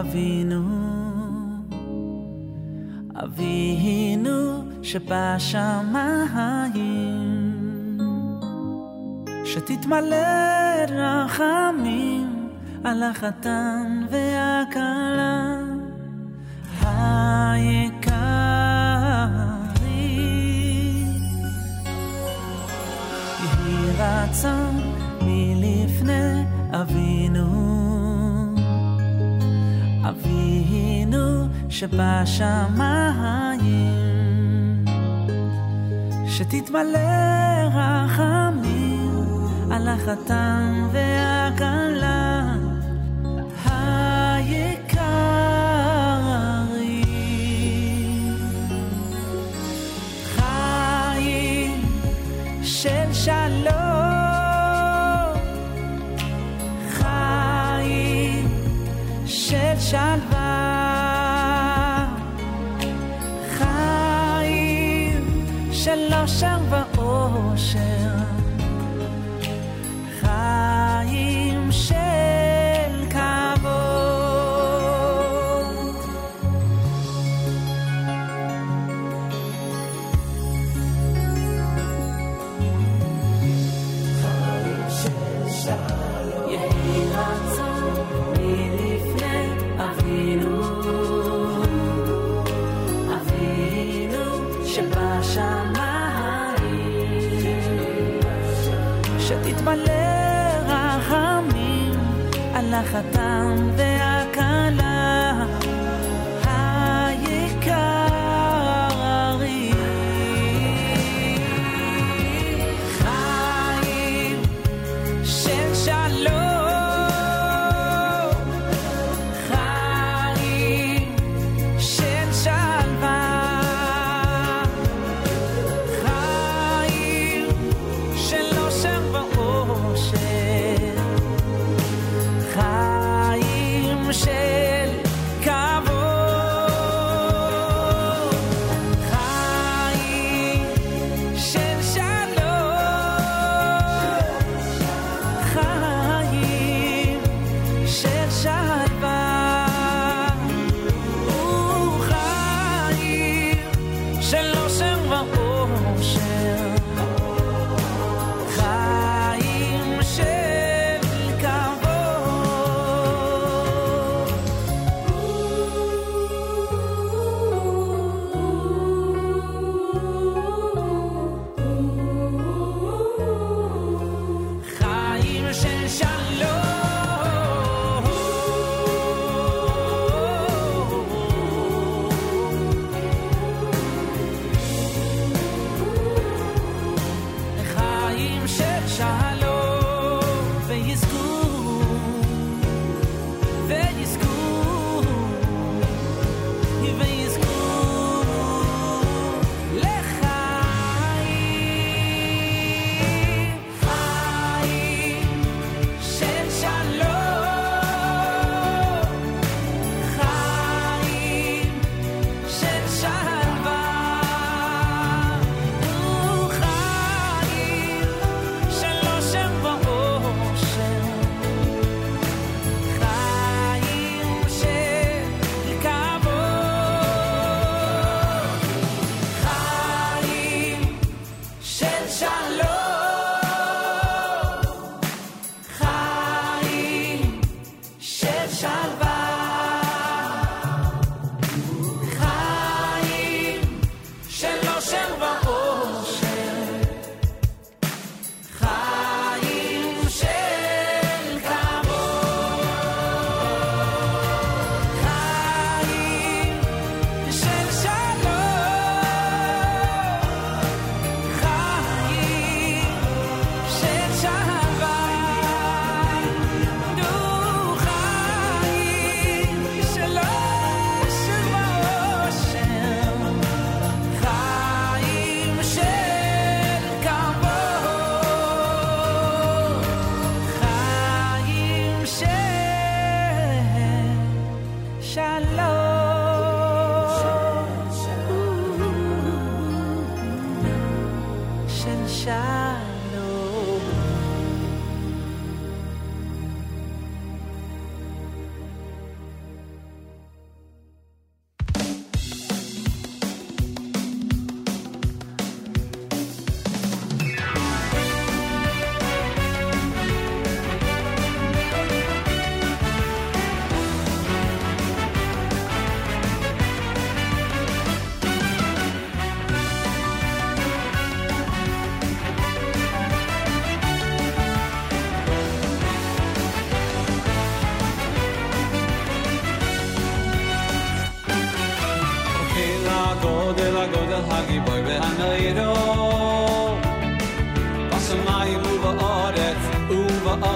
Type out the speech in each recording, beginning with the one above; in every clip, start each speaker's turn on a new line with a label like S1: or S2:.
S1: אבינו, אבינו שבשמיים, שתתמלא רחמים על החתן והכלה. היי שבשמיים, שתתמלא רחמים על החתן והכלה.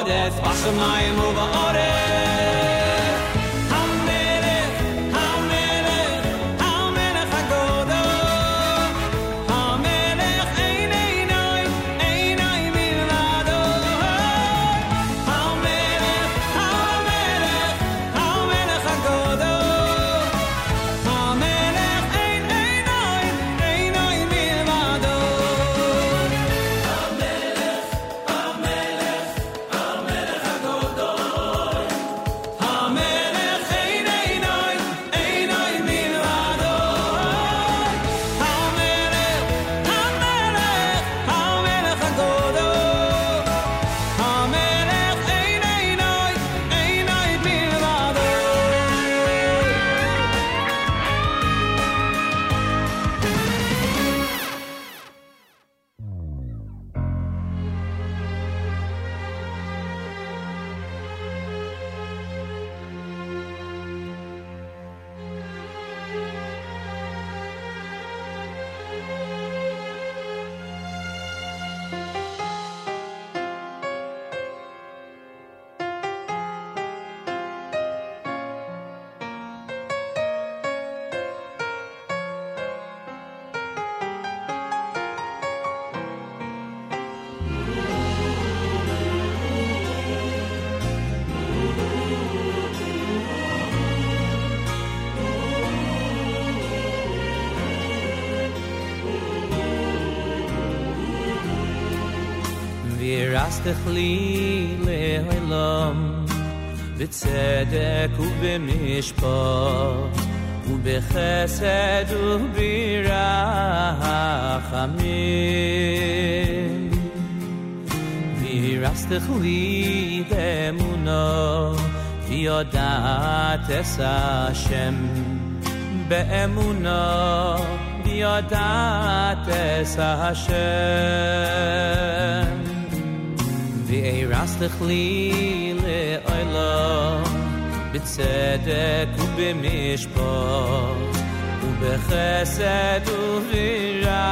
S1: uva aretz, Bashamayim uva aretz. בצדק ובמשפט ובחסד וברחמים וירסתך לי באמונו ויודעת אס השם באמונו ויודעת אס השם וירסתך לי לעולם צדק ובמשפט ובחסד וברחמים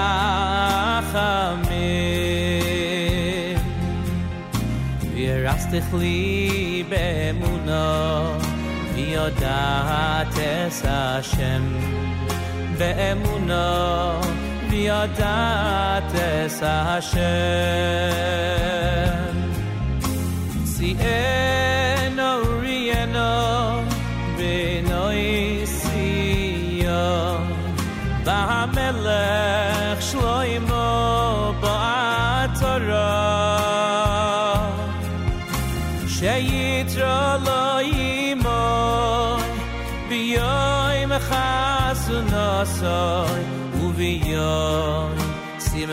S1: וירסתך לי באמונו ויודעת אס השם. באמונו ויודעת אס השם. סיאל khas nasay u vi yo sim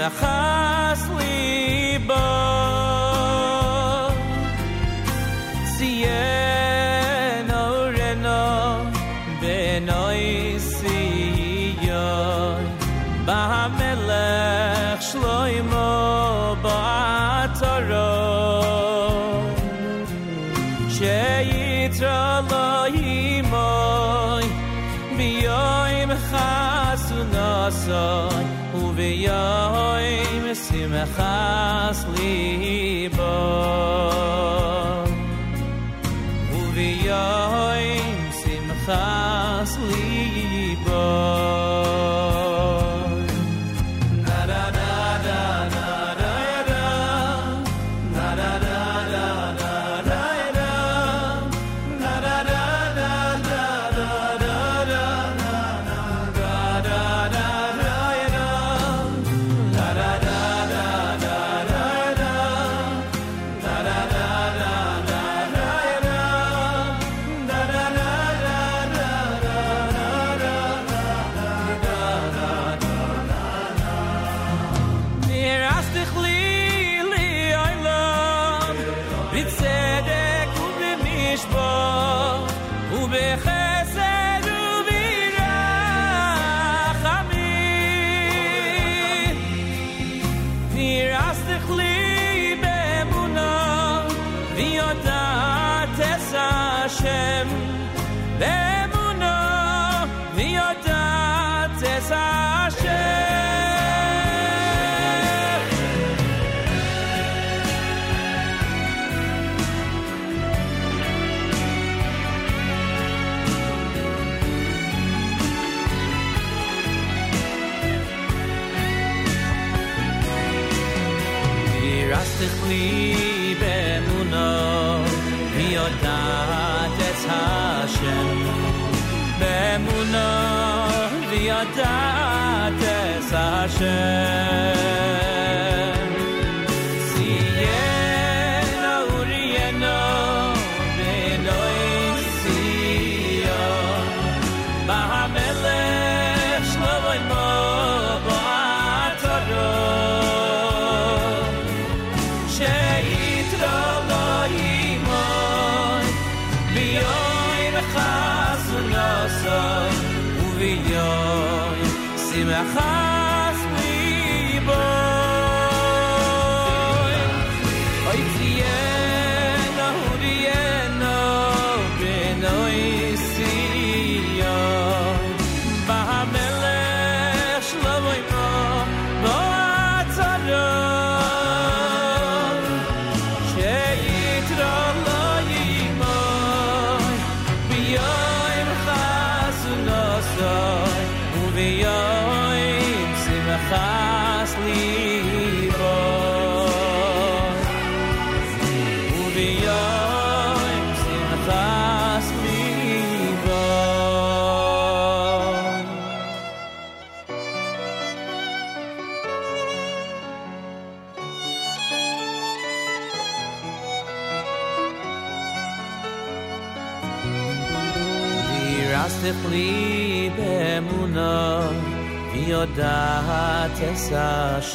S1: faz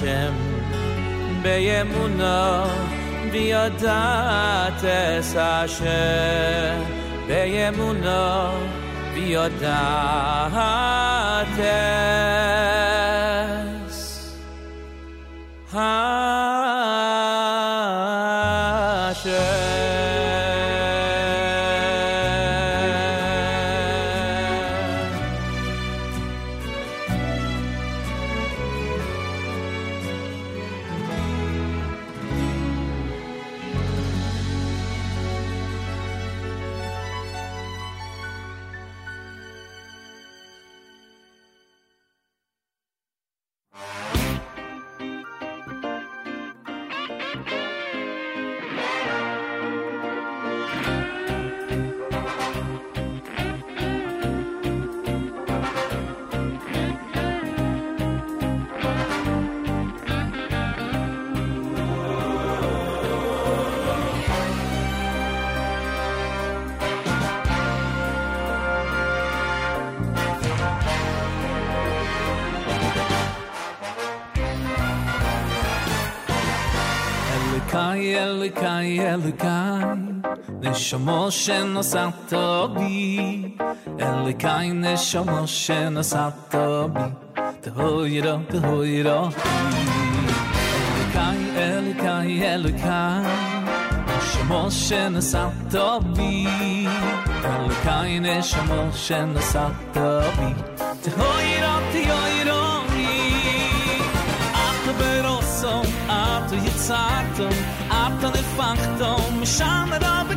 S1: Hashem Beyemuna V'yodat es Hashem Beyemuna V'yodat es Hashem shen osat bi el kayne shom shen osat bi te hoyro te hoyro el kay el kay el kay shom shen osat bi el kayne shom shen osat bi te hoyro te hoyro Atto yitzatom, atto nefaktom, mishan adab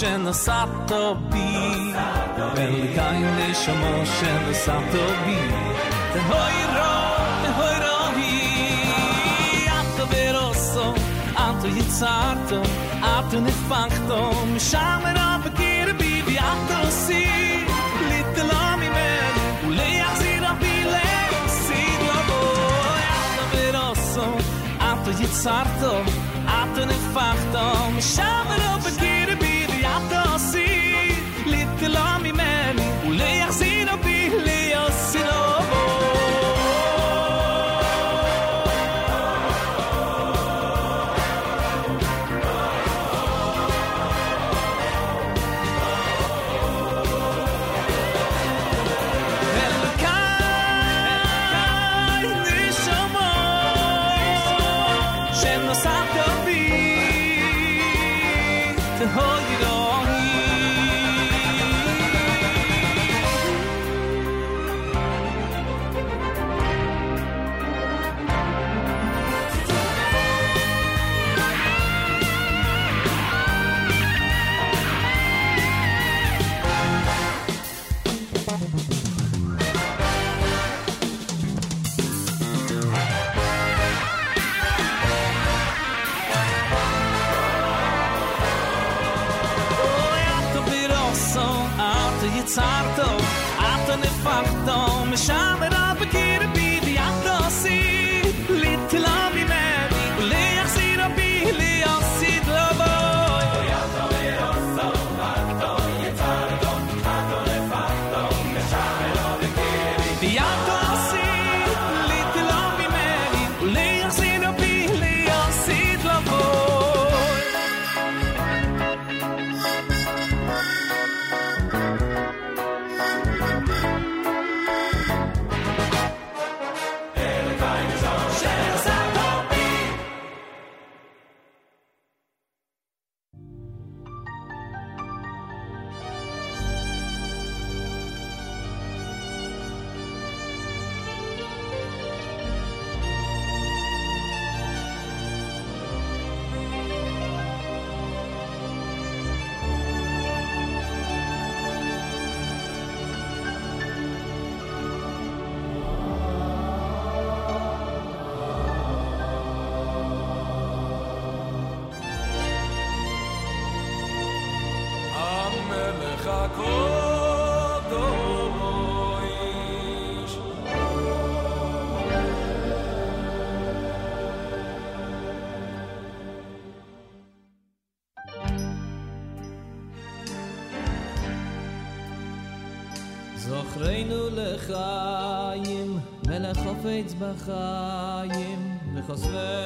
S1: schön das hat bi be wenn die kleine schön das hat to be der hoi ro der hoi ro wie hat der rosso antu jetzt hat to hat und ich fang to schamen auf geht to be little army man lay as it up be lay see the boy hat
S2: der rosso
S1: antu jetzt hat auf, בחיים
S3: לכוסע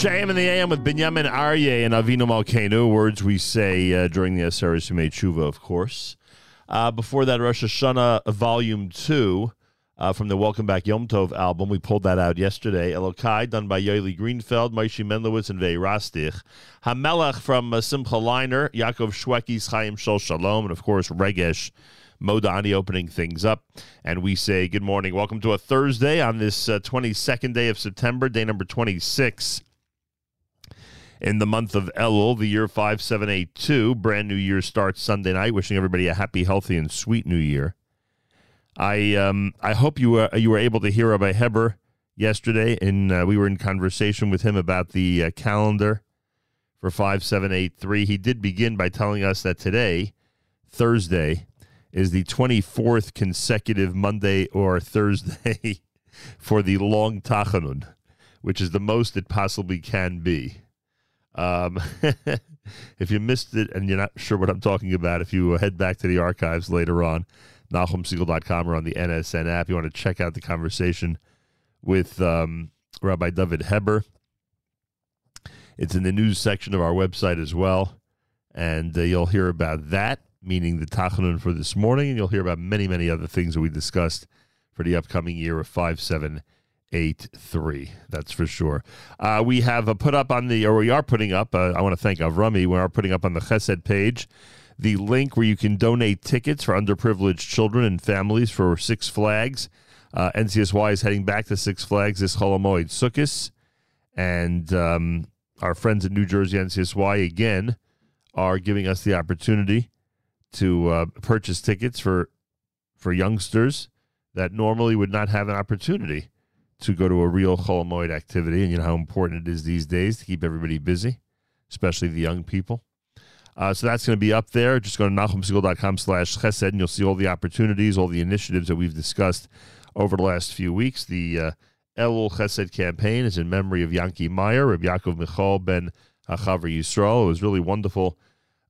S4: JM in the AM with Binyamin Aryeh and Avinu Malkenu, words we say uh, during the Aseres made Tshuva, of course. Uh, before that, Rosh Hashanah Volume 2 uh, from the Welcome Back Yom Tov album. We pulled that out yesterday. Elokai, done by Yoeli Greenfeld, Moshe Menlowitz, and Vei Rastich. Hamelach from uh, Simcha Leiner, Yaakov Shwekis, Chaim Shol Shalom, and of course, Regesh Modani opening things up. And we say good morning. Welcome to a Thursday on this uh, 22nd day of September, day number 26 in the month of Elul, the year 5782. Brand new year starts Sunday night. Wishing everybody a happy, healthy, and sweet new year. I um, I hope you were, you were able to hear Rabbi Heber yesterday, and uh, we were in conversation with him about the uh, calendar for 5783. He did begin by telling us that today, Thursday, is the 24th consecutive Monday or Thursday for the long Tachanun, which is the most it possibly can be. Um, if you missed it and you're not sure what I'm talking about, if you head back to the archives later on, NachumSegal.com or on the NSN app, you want to check out the conversation with um, Rabbi David Heber. It's in the news section of our website as well. And uh, you'll hear about that, meaning the Tachanun for this morning, and you'll hear about many, many other things that we discussed for the upcoming year of 5783. That's for sure. Uh, we have uh, put up on the, or we are putting up, uh, I want to thank Avrami, we are putting up on the Chesed page the link where you can donate tickets for underprivileged children and families for Six Flags. Uh, NCSY is heading back to Six Flags this Holomoid Sukkot. And um, our friends at New Jersey NCSY, again, are giving us the opportunity to uh, purchase tickets for for youngsters that normally would not have an opportunity to go to a real Holomoid activity. And you know how important it is these days to keep everybody busy, especially the young people. Uh, so that's going to be up there. Just go to nachumsegal.com slash chesed, and you'll see all the opportunities, all the initiatives that we've discussed over the last few weeks. The uh, Elul Chesed campaign is in memory of Yankee Meyer, Reb Yaakov Michal ben Hachaver Yisrael. It was really wonderful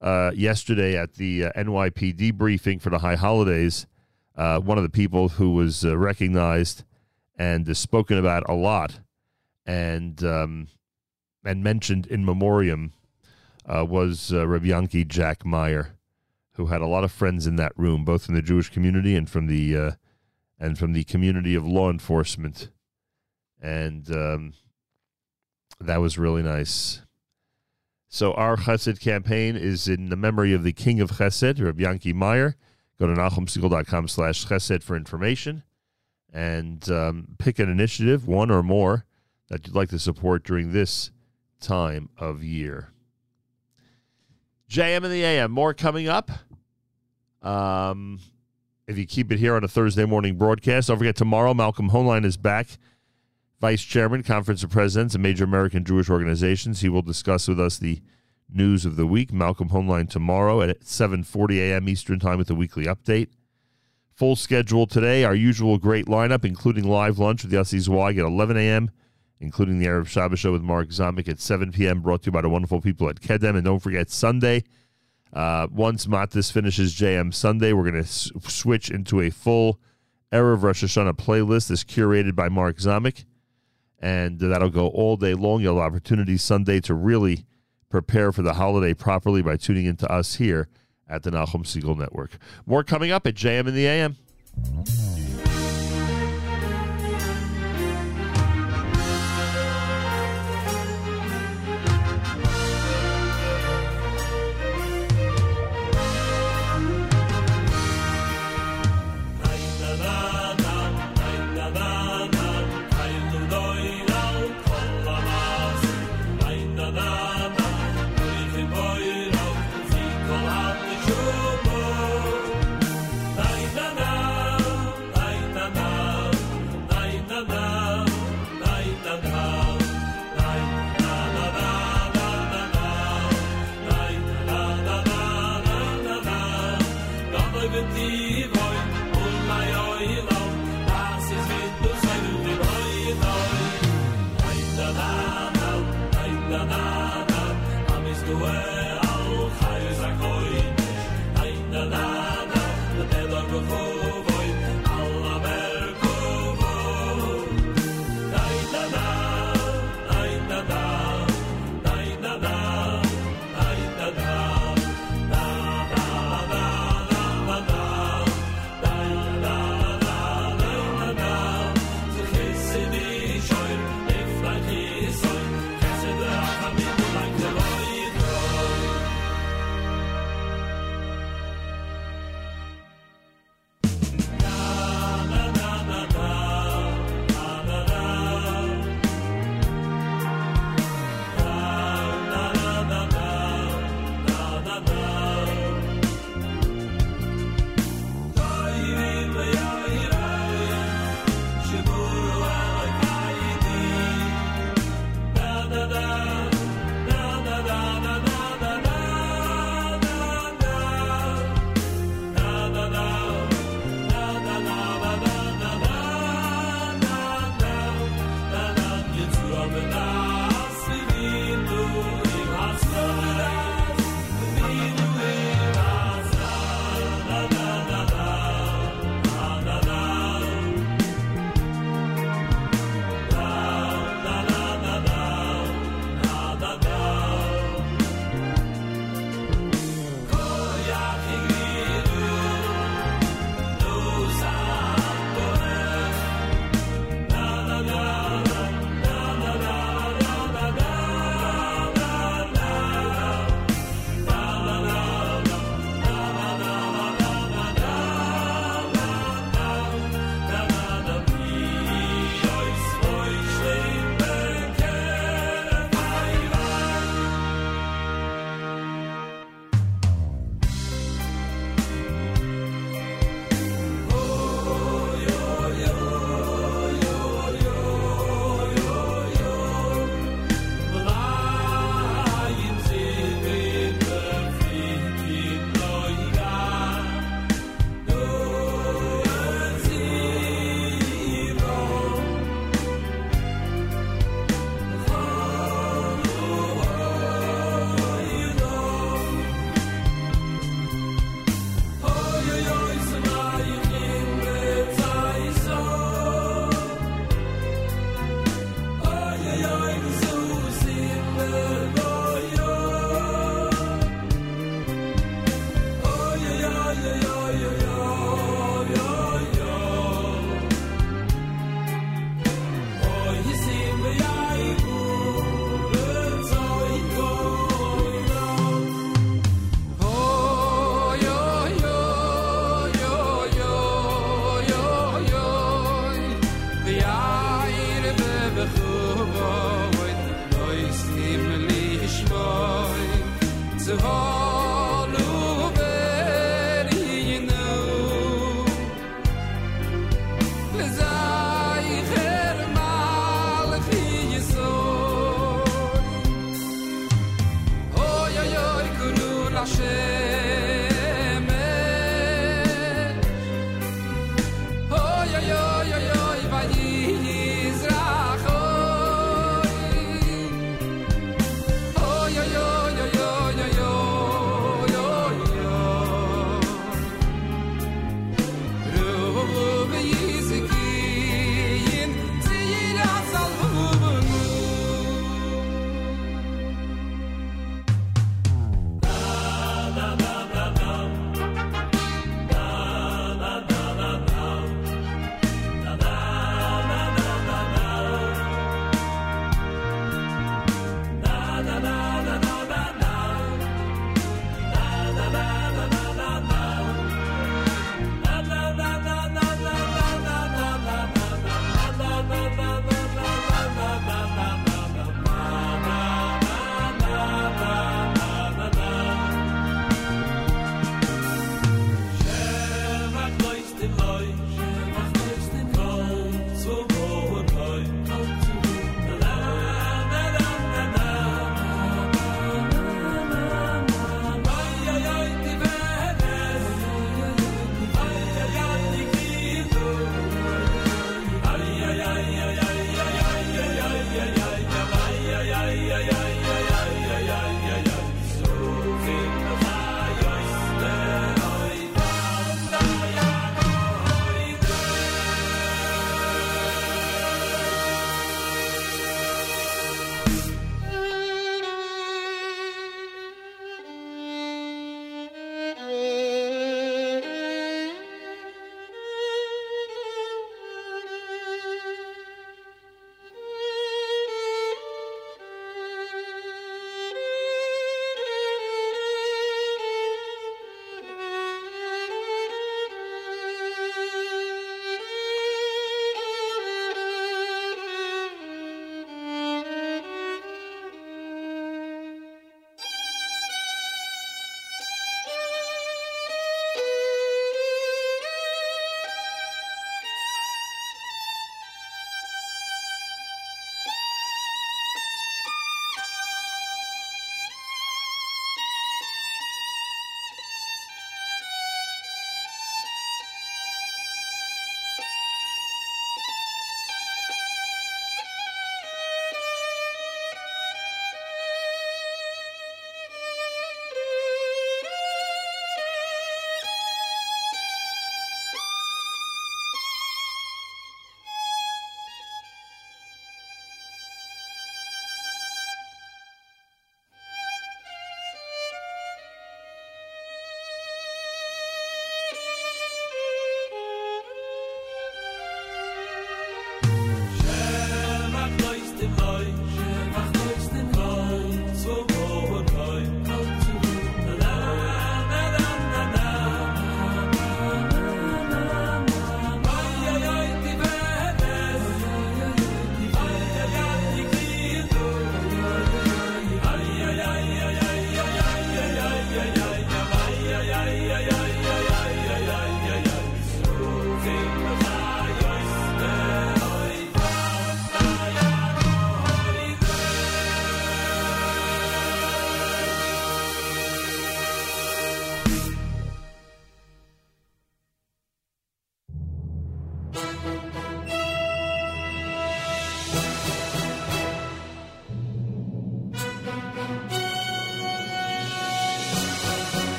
S4: uh, yesterday at the uh, NYPD briefing for the high holidays. Uh, one of the people who was uh, recognized and is spoken about a lot and um, and mentioned in memoriam uh, was uh, Reb Yankee Jack Meyer, who had a lot of friends in that room, both from the Jewish community and from the uh, and from the community of law enforcement, and um, that was really nice. So our Chesed campaign is in the memory of the King of Chesed, Reb Yankee Meyer. Go to nachumsegal.com slash chesed for information and um, pick an initiative, one or more, that you'd like to support during this time of year. JM and the AM, more coming up. Um, if you keep it here on a Thursday morning broadcast, don't forget tomorrow, Malcolm Hoenlein is back, Vice Chairman, Conference of Presidents of Major American Jewish Organizations. He will discuss with us the news of the week. Malcolm Hoenlein tomorrow at 7.40 a.m. Eastern Time with a weekly update. Full schedule today, our usual great lineup, including live lunch with Yossi Zweig at 11 a.m., including the Erev Shabbos show with Mark Zomick at 7 p.m., brought to you by the wonderful people at Kedem. And don't forget, Sunday, uh, once Matis finishes JM Sunday, we're going to s- switch into a full Erev Rosh Hashanah playlist that's curated by Mark Zomick. And that'll go all day long. You'll have opportunity Sunday to really prepare for the holiday properly by tuning into us here at the Nachum Segal Network. More coming up at JM in the AM.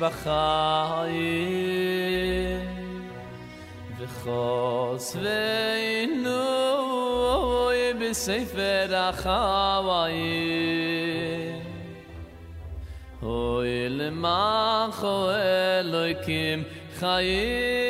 S1: משפחיים וחוס ואינוי בספר החוואים אוי למחו אלוקים חיים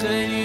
S5: say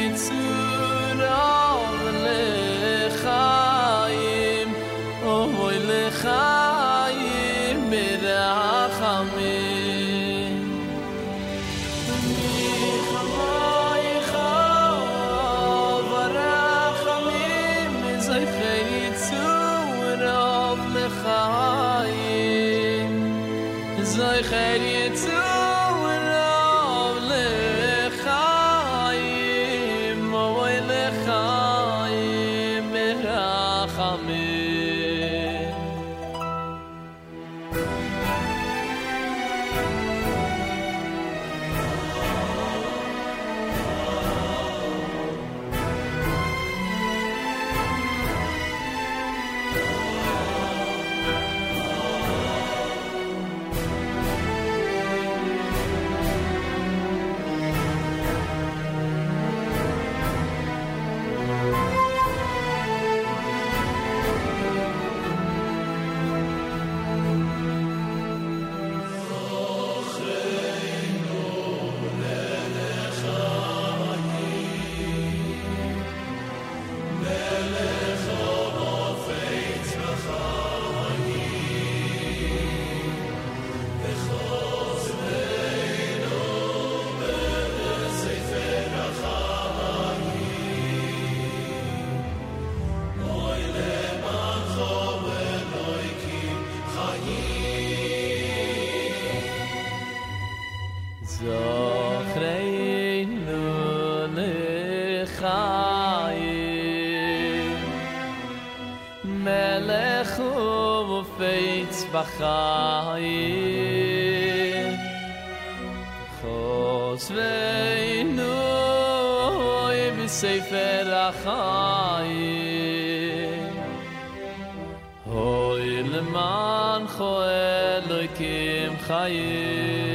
S5: sair.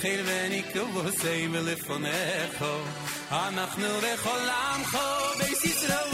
S5: אני זוכר ואני כבוסי ולפונך אנחנו בכל עמך בייס ישראל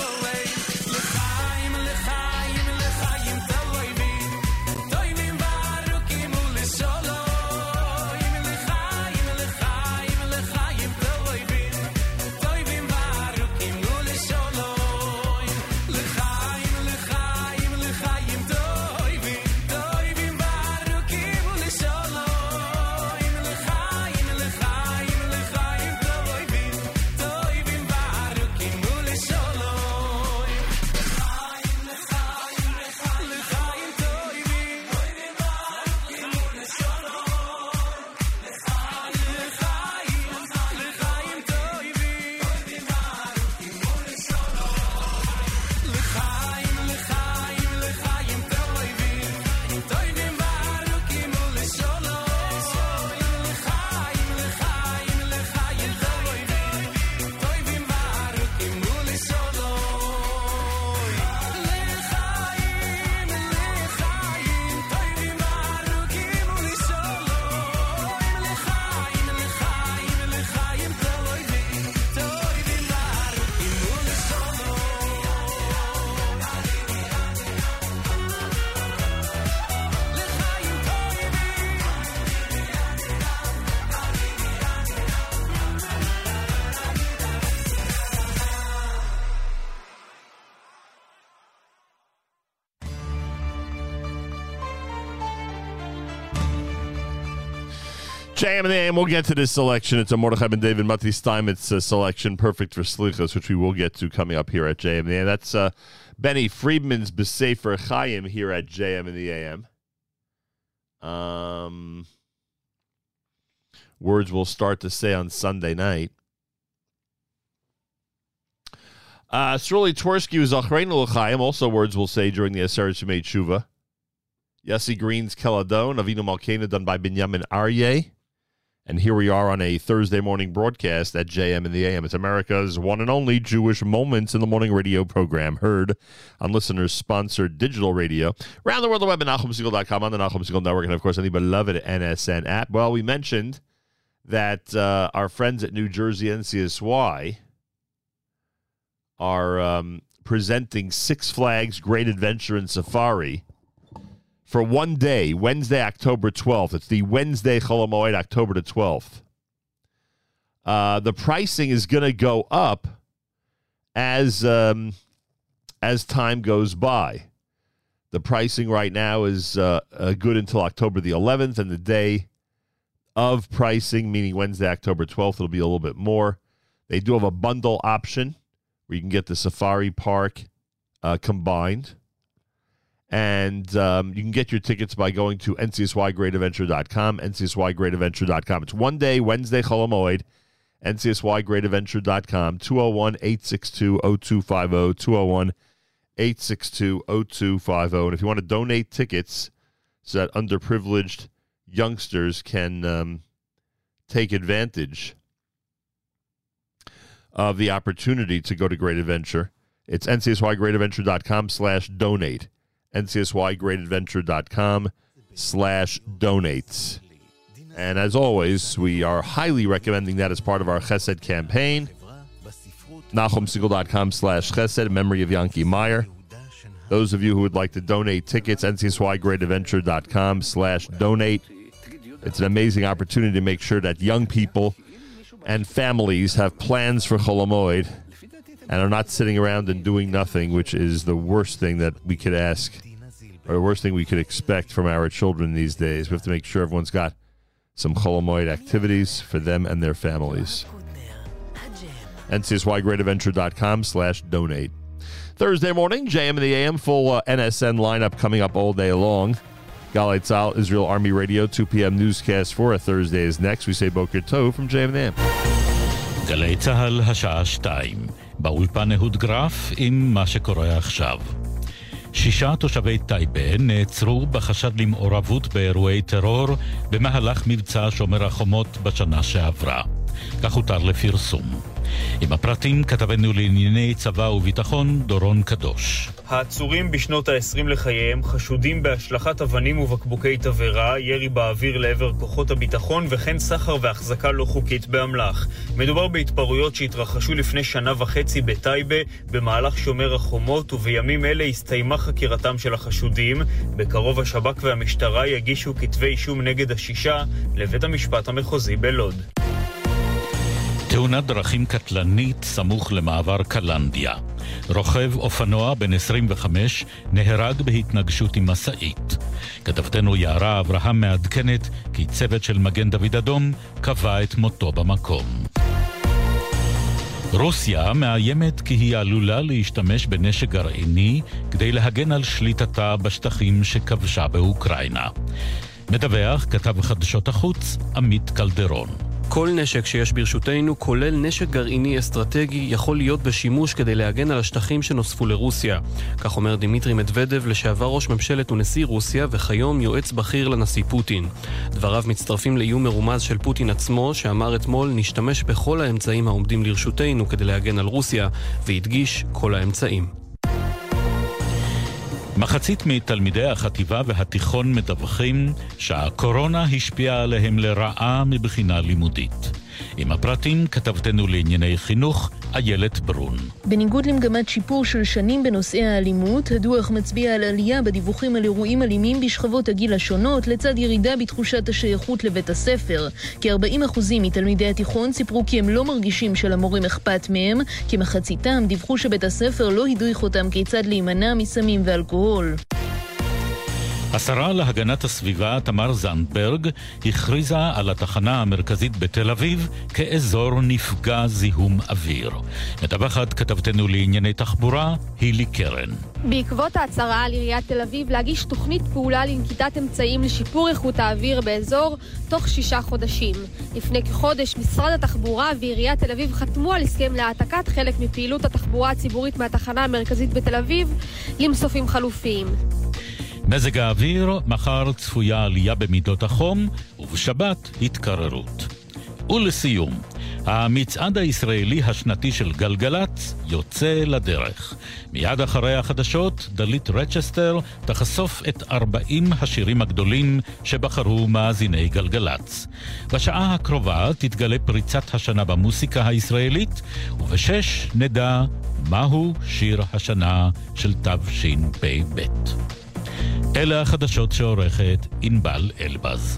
S4: And we'll get to this selection. It's a Mordechai and David Mati Steinmetz uh, selection, perfect for Slichas, which we will get to coming up here at JM and the AM. That's uh, Benny Friedman's Besefer Chaim here at JM and the AM. Um, words we'll start to say on Sunday night. Uh, Sruli Tversky was Achreinu L'chaim, also words we'll say during the Aseret Shemei Tshuva. Yossi Green's Keladon, Avinu Malkena, done by Binyamin Aryeh. And here we are on a Thursday morning broadcast at JM in the AM. It's America's one and only Jewish Moments in the Morning radio program, heard on listeners sponsored digital radio around the world, the web at NachumSegal.com, on the Segal Network, and of course on the beloved NSN app. Well, we mentioned that uh, our friends at New Jersey NCSY are um, presenting Six Flags Great Adventure and Safari for one day, Wednesday, October 12th. It's the Wednesday Cholamoid, October the 12th. Uh, the pricing is going to go up as um, as time goes by. The pricing right now is uh, uh, good until October the 11th, and the day of pricing, meaning Wednesday, October 12th, it'll be a little bit more. They do have a bundle option where you can get the Safari Park uh, combined. And um, you can get your tickets by going to ncsygreatadventure.com, ncsygreatadventure.com. It's one day, Wednesday, Cholamoid, ncsygreatadventure.com, 201-862-0250, 201-862-0250. And if you want to donate tickets so that underprivileged youngsters can um, take advantage of the opportunity to go to Great Adventure. It's ncsygreatadventure.com slash donate. ncsygreatadventure.com slash donate. And as always, we are highly recommending that as part of our Chesed campaign. NachumSegal.com slash Chesed in memory of Yankee Meyer. Those of you who would like to donate tickets, ncsygreatadventure.com slash donate. It's an amazing opportunity to make sure that young people and families have plans for Cholamoid and are not sitting around and doing nothing, which is the worst thing that we could ask or the worst thing we could expect from our children these days. We have to make sure everyone's got some Cholamoid activities for them and their families. ncsygreatadventure.com slash donate. Thursday morning, JM in the AM, full uh, NSN lineup coming up all day long. Galei Tzahal, Israel Army Radio, 2 p.m. newscast for a Thursday is next. We say Boker Tov from JM in the AM.
S6: גלי צה"ל, השעה שתיים. באולפן אהוד גרף עם מה שקורה עכשיו. שישה תושבי טייבה נעצרו בחשד למעורבות באירועי טרור במהלך מבצע שומר החומות בשנה שעברה. כך הותר לפרסום. עם הפרטים כתבנו לענייני צבא וביטחון דורון קדוש.
S7: העצורים בשנות ה-20 לחייהם חשודים בהשלכת אבנים ובקבוקי תבערה, ירי באוויר לעבר כוחות הביטחון וכן סחר והחזקה לא חוקית באמל"ח. מדובר בהתפרעויות שהתרחשו לפני שנה וחצי בטייבה במהלך שומר החומות ובימים אלה הסתיימה חקירתם של החשודים. בקרוב השב"כ והמשטרה יגישו כתבי אישום נגד השישה לבית המשפט המחוזי בלוד.
S6: תאונת דרכים קטלנית סמוך למעבר קלנדיה. רוכב אופנוע בן 25 נהרג בהתנגשות עם משאית. כתבתנו יערה אברהם מעדכנת כי צוות של מגן דוד אדום קבע את מותו במקום. רוסיה מאיימת כי היא עלולה להשתמש בנשק גרעיני כדי להגן על שליטתה בשטחים שכבשה באוקראינה. מדווח כתב חדשות החוץ עמית קלדרון.
S8: כל נשק שיש ברשותנו, כולל נשק גרעיני אסטרטגי, יכול להיות בשימוש כדי להגן על השטחים שנוספו לרוסיה. כך אומר דימיטרי מדוודב, לשעבר ראש ממשלת ונשיא רוסיה, וכיום יועץ בכיר לנשיא פוטין. דבריו מצטרפים לאיום מרומז של פוטין עצמו, שאמר אתמול, נשתמש בכל האמצעים העומדים לרשותנו כדי להגן על רוסיה, והדגיש כל האמצעים.
S6: מחצית מתלמידי החטיבה והתיכון מדווחים שהקורונה השפיעה עליהם לרעה מבחינה לימודית. עם הפרטים כתבתנו לענייני חינוך, איילת ברון.
S9: בניגוד למגמת שיפור של שנים בנושאי האלימות, הדוח מצביע על עלייה בדיווחים על אירועים אלימים בשכבות הגיל השונות, לצד ירידה בתחושת השייכות לבית הספר. כ-40% מתלמידי התיכון סיפרו כי הם לא מרגישים שלמורים אכפת מהם, כמחציתם דיווחו שבית הספר לא הדריך אותם כיצד להימנע מסמים ואלכוהול.
S6: השרה להגנת הסביבה תמר זנדברג הכריזה על התחנה המרכזית בתל אביב כאזור נפגע זיהום אוויר. מדווחת כתבתנו לענייני תחבורה, הילי קרן.
S10: בעקבות ההצהרה על עיריית תל אביב להגיש תוכנית פעולה לנקיטת אמצעים לשיפור איכות האוויר באזור תוך שישה חודשים. לפני כחודש משרד התחבורה ועיריית תל אביב חתמו על הסכם להעתקת חלק מפעילות התחבורה הציבורית מהתחנה המרכזית בתל אביב למסופים חלופיים.
S6: מזג האוויר, מחר צפויה עלייה במידות החום, ובשבת התקררות. ולסיום, המצעד הישראלי השנתי של גלגלצ יוצא לדרך. מיד אחרי החדשות, דלית רצ'סטר תחשוף את 40 השירים הגדולים שבחרו מאזיני גלגלצ. בשעה הקרובה תתגלה פריצת השנה במוסיקה הישראלית, ובשש נדע מהו שיר השנה של תשפ"ב. אלה החדשות שעורכת ענבל אלבז.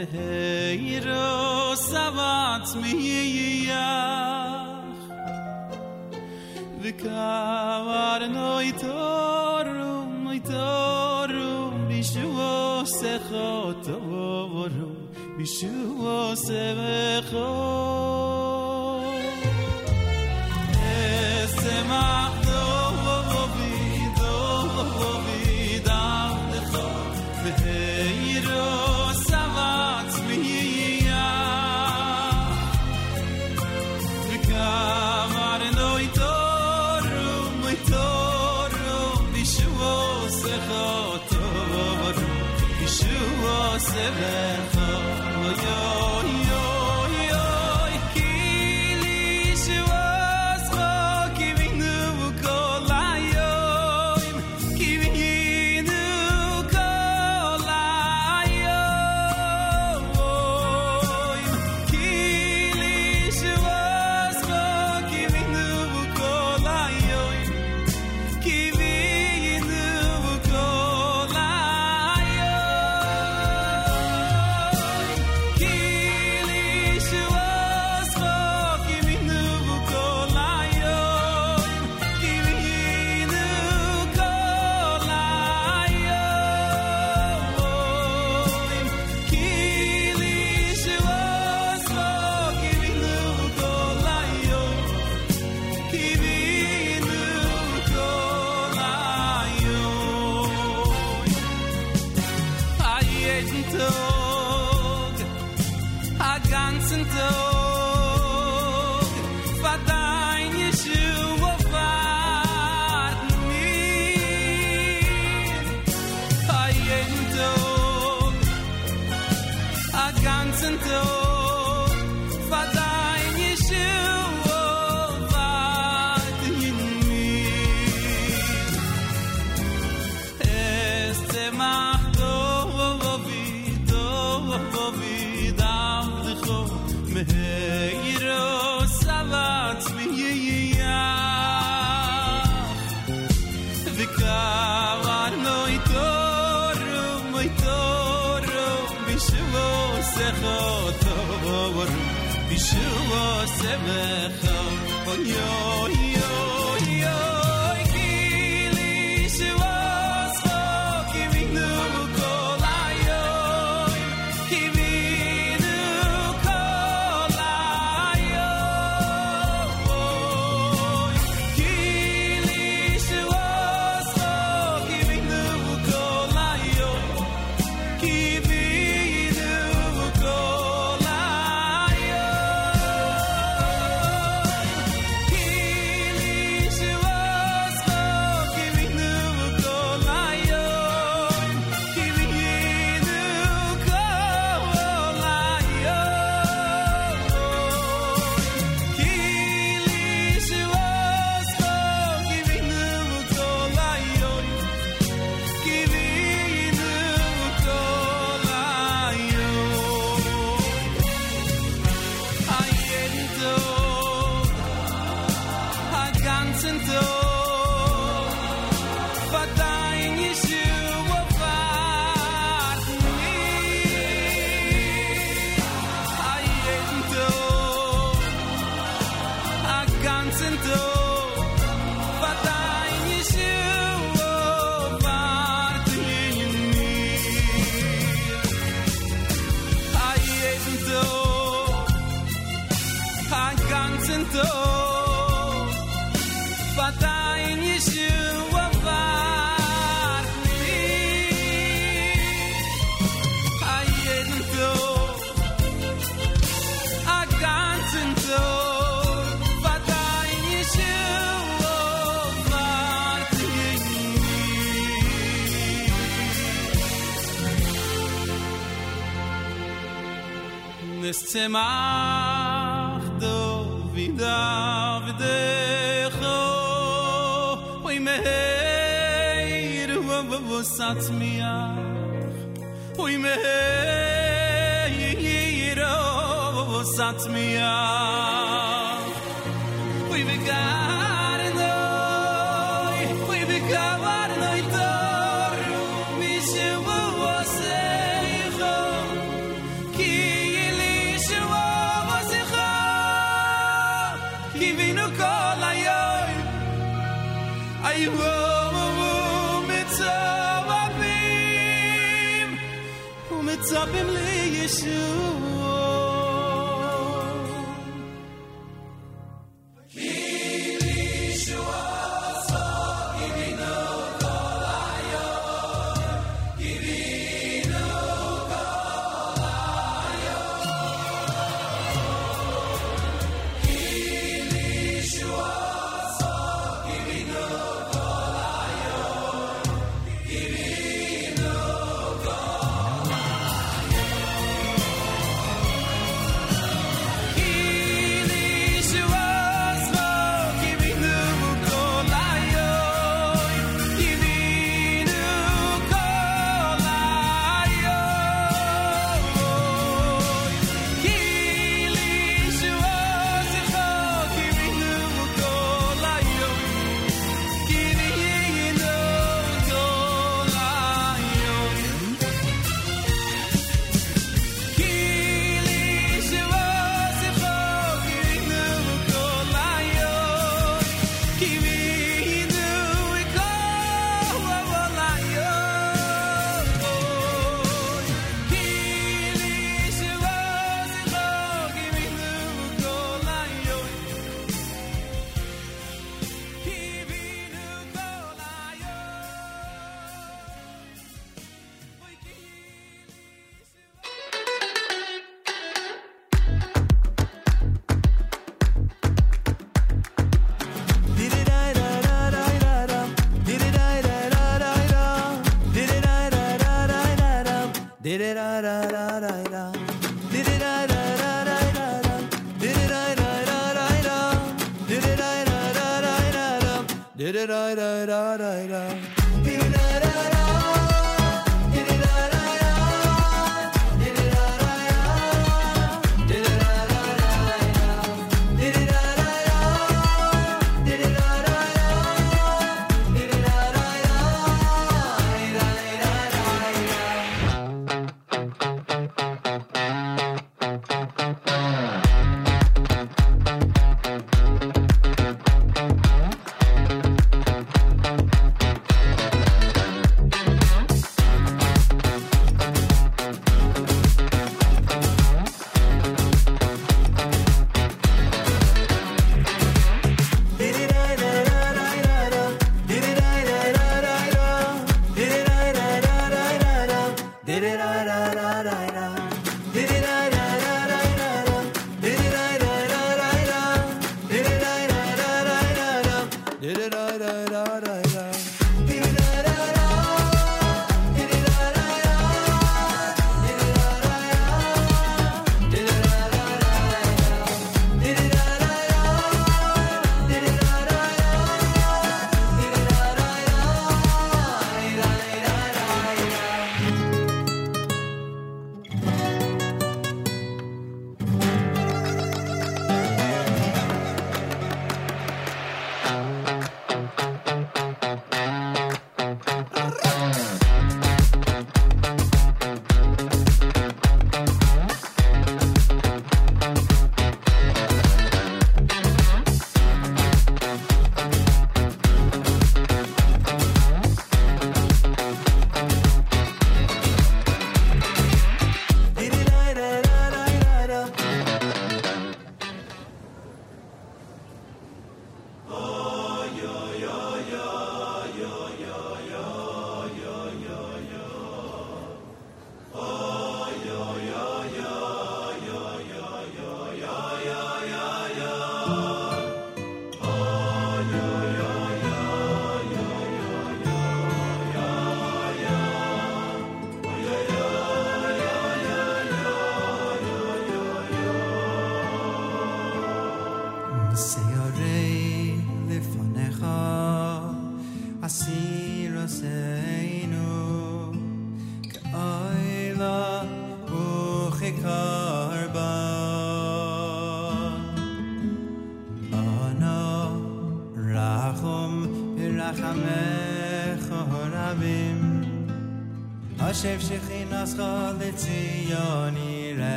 S1: Meheiro mir.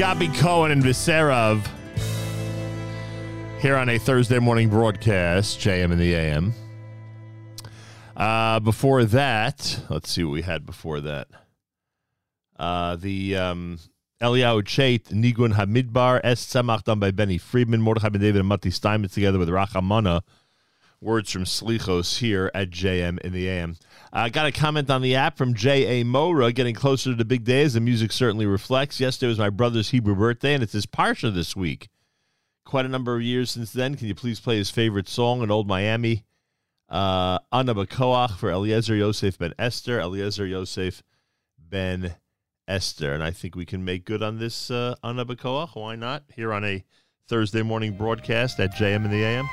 S4: Gabi Cohen and Viserov here on a Thursday morning broadcast, JM in the AM. Uh, before that, let's see what we had before that. Uh, the um, Eliyahu Chait, Nigun Hamidbar, Es Tzemach done by Benny Friedman, Mordechai Ben David and Mati Steinmetz together with Rachamana. Words from Slichos here at JM in the AM. I got a comment on the app from J.A. Mora, getting closer to the big day as the music certainly reflects. Yesterday was my brother's Hebrew birthday, and it's his Parsha this week. Quite a number of years since then. Can you please play his favorite song in Old Miami? Uh, Anna Bakoach for Eliezer Yosef ben Esther. Eliezer Yosef ben Esther. And I think we can make good on this uh, Anna Bakoach. Why not? Here on a Thursday morning broadcast at JM in the AM.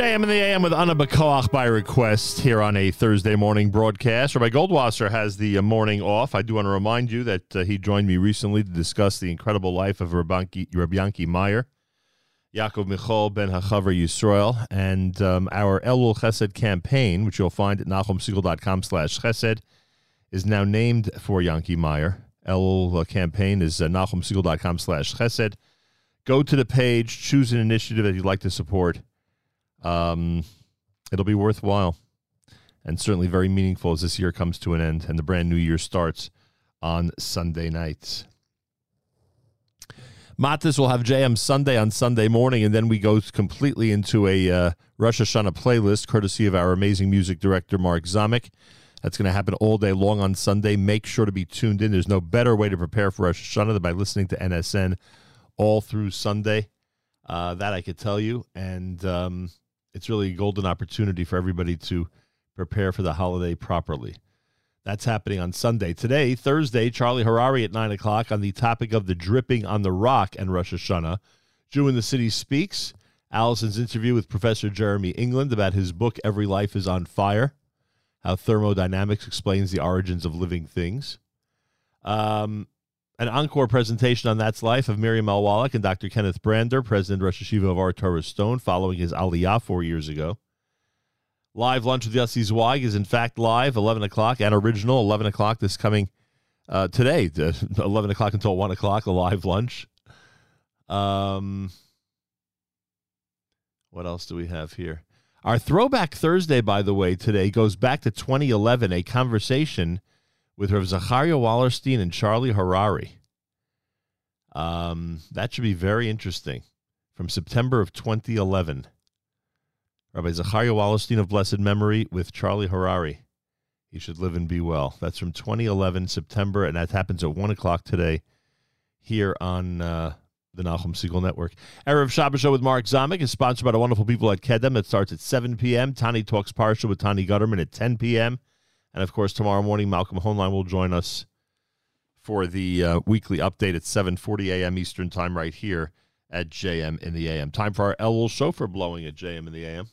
S4: JM in the AM with Anna Bakoach by request here on a Thursday morning broadcast. Rabbi Goldwasser has the uh, morning off. I do want to remind you that uh, he joined me recently to discuss the incredible life of Rabbi Yanki Meyer, Yaakov Michal Ben Hachaver Yisrael, and um, our Elul Chesed campaign, which you'll find at NachumSegal.com slash chesed, is now named for Yanki Meyer. Elul uh, campaign is uh, NachumSegal.com slash chesed. Go to the page, choose an initiative that you'd like to support um, it'll be worthwhile and certainly very meaningful as this year comes to an end and the brand new year starts on Sunday nights. Matis will have JM Sunday on Sunday morning, and then we go completely into a uh, Rosh Hashanah playlist, courtesy of our amazing music director, Mark Zamek. That's going to happen all day long on Sunday. Make sure to be tuned in. There's no better way to prepare for Rosh Hashanah than by listening to NSN all through Sunday. Uh, that I could tell you. And um, it's really a golden opportunity for everybody to prepare for the holiday properly. That's happening on Sunday. Today, Thursday, Charlie Harary at 9 o'clock on the topic of the dripping on the rock and Rosh Hashanah. Jew in the City speaks. Allison's interview with Professor Jeremy England about his book, Every Life is on Fire, how thermodynamics explains the origins of living things. Um, an encore presentation on That's Life of Miriam L. Wallach and Dr. Kenneth Brander, President Rosh HaYeshiva of Ohr Torah Stone, following his Aliyah four years ago. Live lunch with Yossi Zweig is in fact live, 11 o'clock, and original, 11 o'clock this coming uh, today, 11 o'clock until 1 o'clock, a live lunch. Um, what else do we have here? Our Throwback Thursday, by the way, today goes back to 2011, a conversation with Rav Zacharia Wallerstein and Charlie Harary. Um, that should be very interesting. From September of 2011. Rabbi Zacharia Wallerstein of blessed memory with Charlie Harary. He should live and be well. That's from 2011, September, and that happens at 1 o'clock today here on uh, the Nachum Segal Network. Erev Shabbos Show with Mark Zamek is sponsored by the wonderful people at Kedem. It starts at 7 p.m. Tani Talks Parsha with Tani Gutterman at 10 p.m. And of course, tomorrow morning, Malcolm Hoenlein will join us for the uh, weekly update at 7:40 a.m. Eastern Time, right here at JM in the AM. Time for our Elul Shofar blowing at JM in the AM.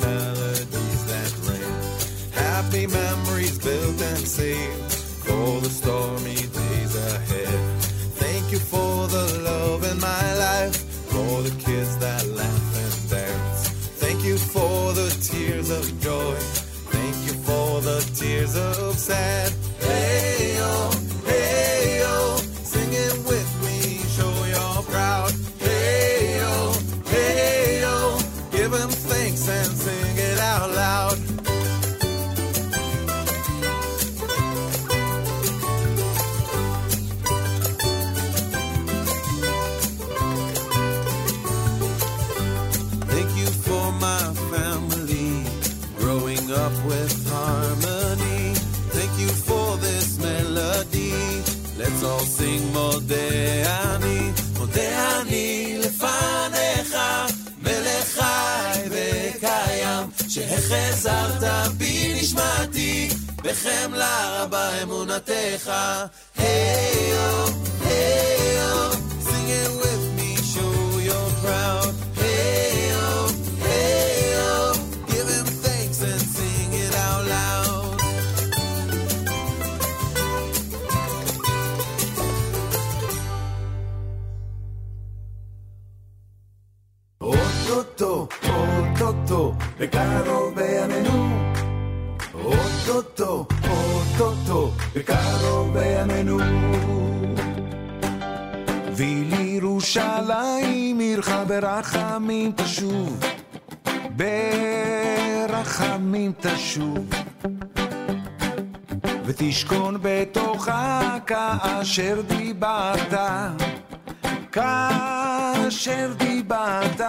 S11: Melodies that ring. Happy memories built and saved for the stormy בחמלה רבה אמונתך. sing it with me, show your proud. היי יו, give him thanks and sing it out loud.
S2: אוטוטו, אוטוטו, בקרוב אוטוטו, אוטוטו, בקרוב בימינו. ולירושלים עירך ברחמים תשוב, ברחמים תשוב. ותשכון בתוכה כאשר דיברת, כאשר דיברת.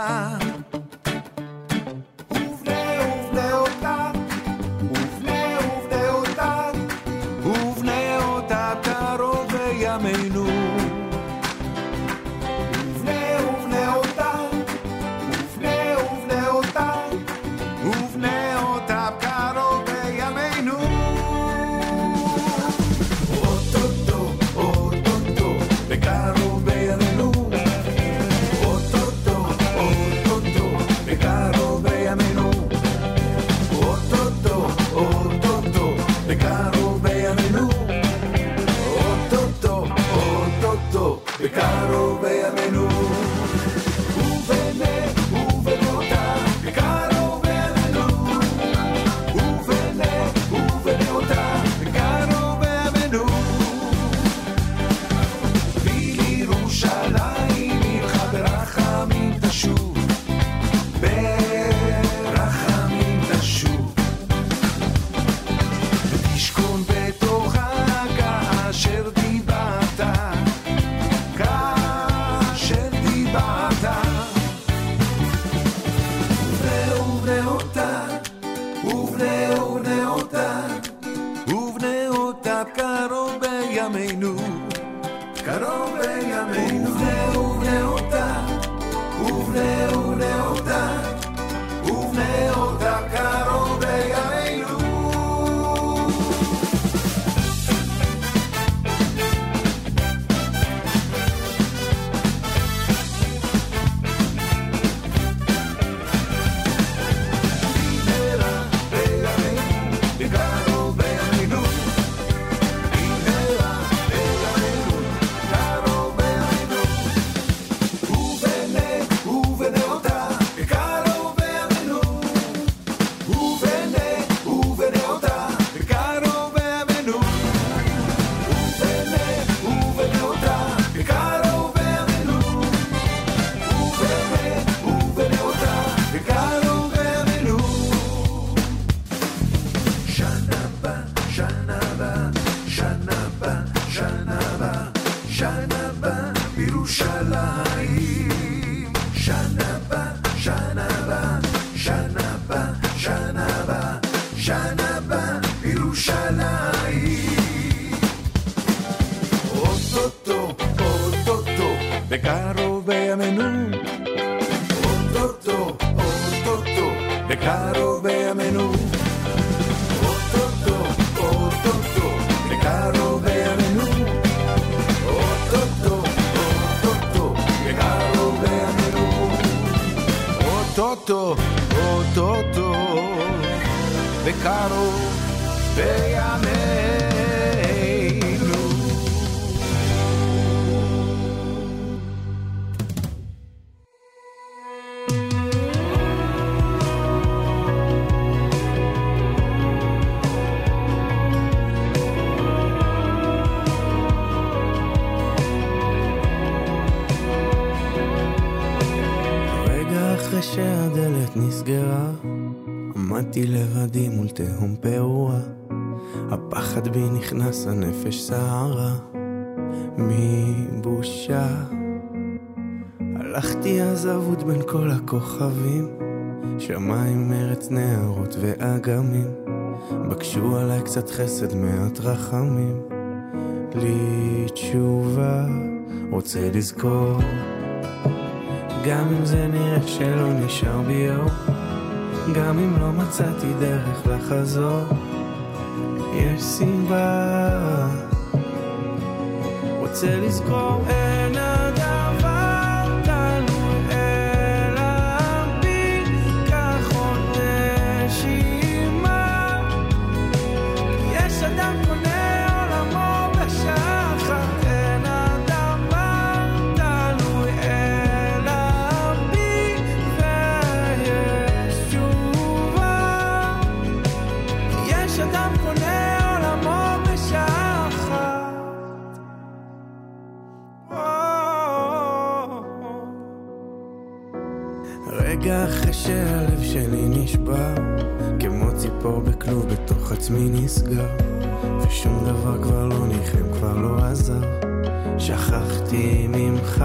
S12: נפש סערה מבושה. הלכתי אז אבוד בין כל הכוכבים, שמיים, ארץ, נהרות ואגמים, בקשו עליי קצת חסד, מעט רחמים. לי תשובה, רוצה לזכור, גם אם זה נראה שלא נשאר בי אור, גם אם לא מצאתי דרך לחזור. Yes, Simba. What that is go? רגע אחרי שהלב שלי נשבר, כמו ציפור בכלוב בתוך עצמי נסגר, ושום דבר כבר לא ניחם, כבר לא עזר. שכחתי ממך,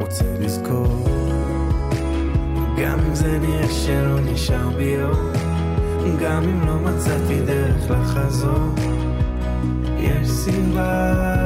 S12: רוצה לזכור. גם אם זה נראה שלא נשאר בי אור, גם אם לא מצאתי דרך לחזור, יש סיבה.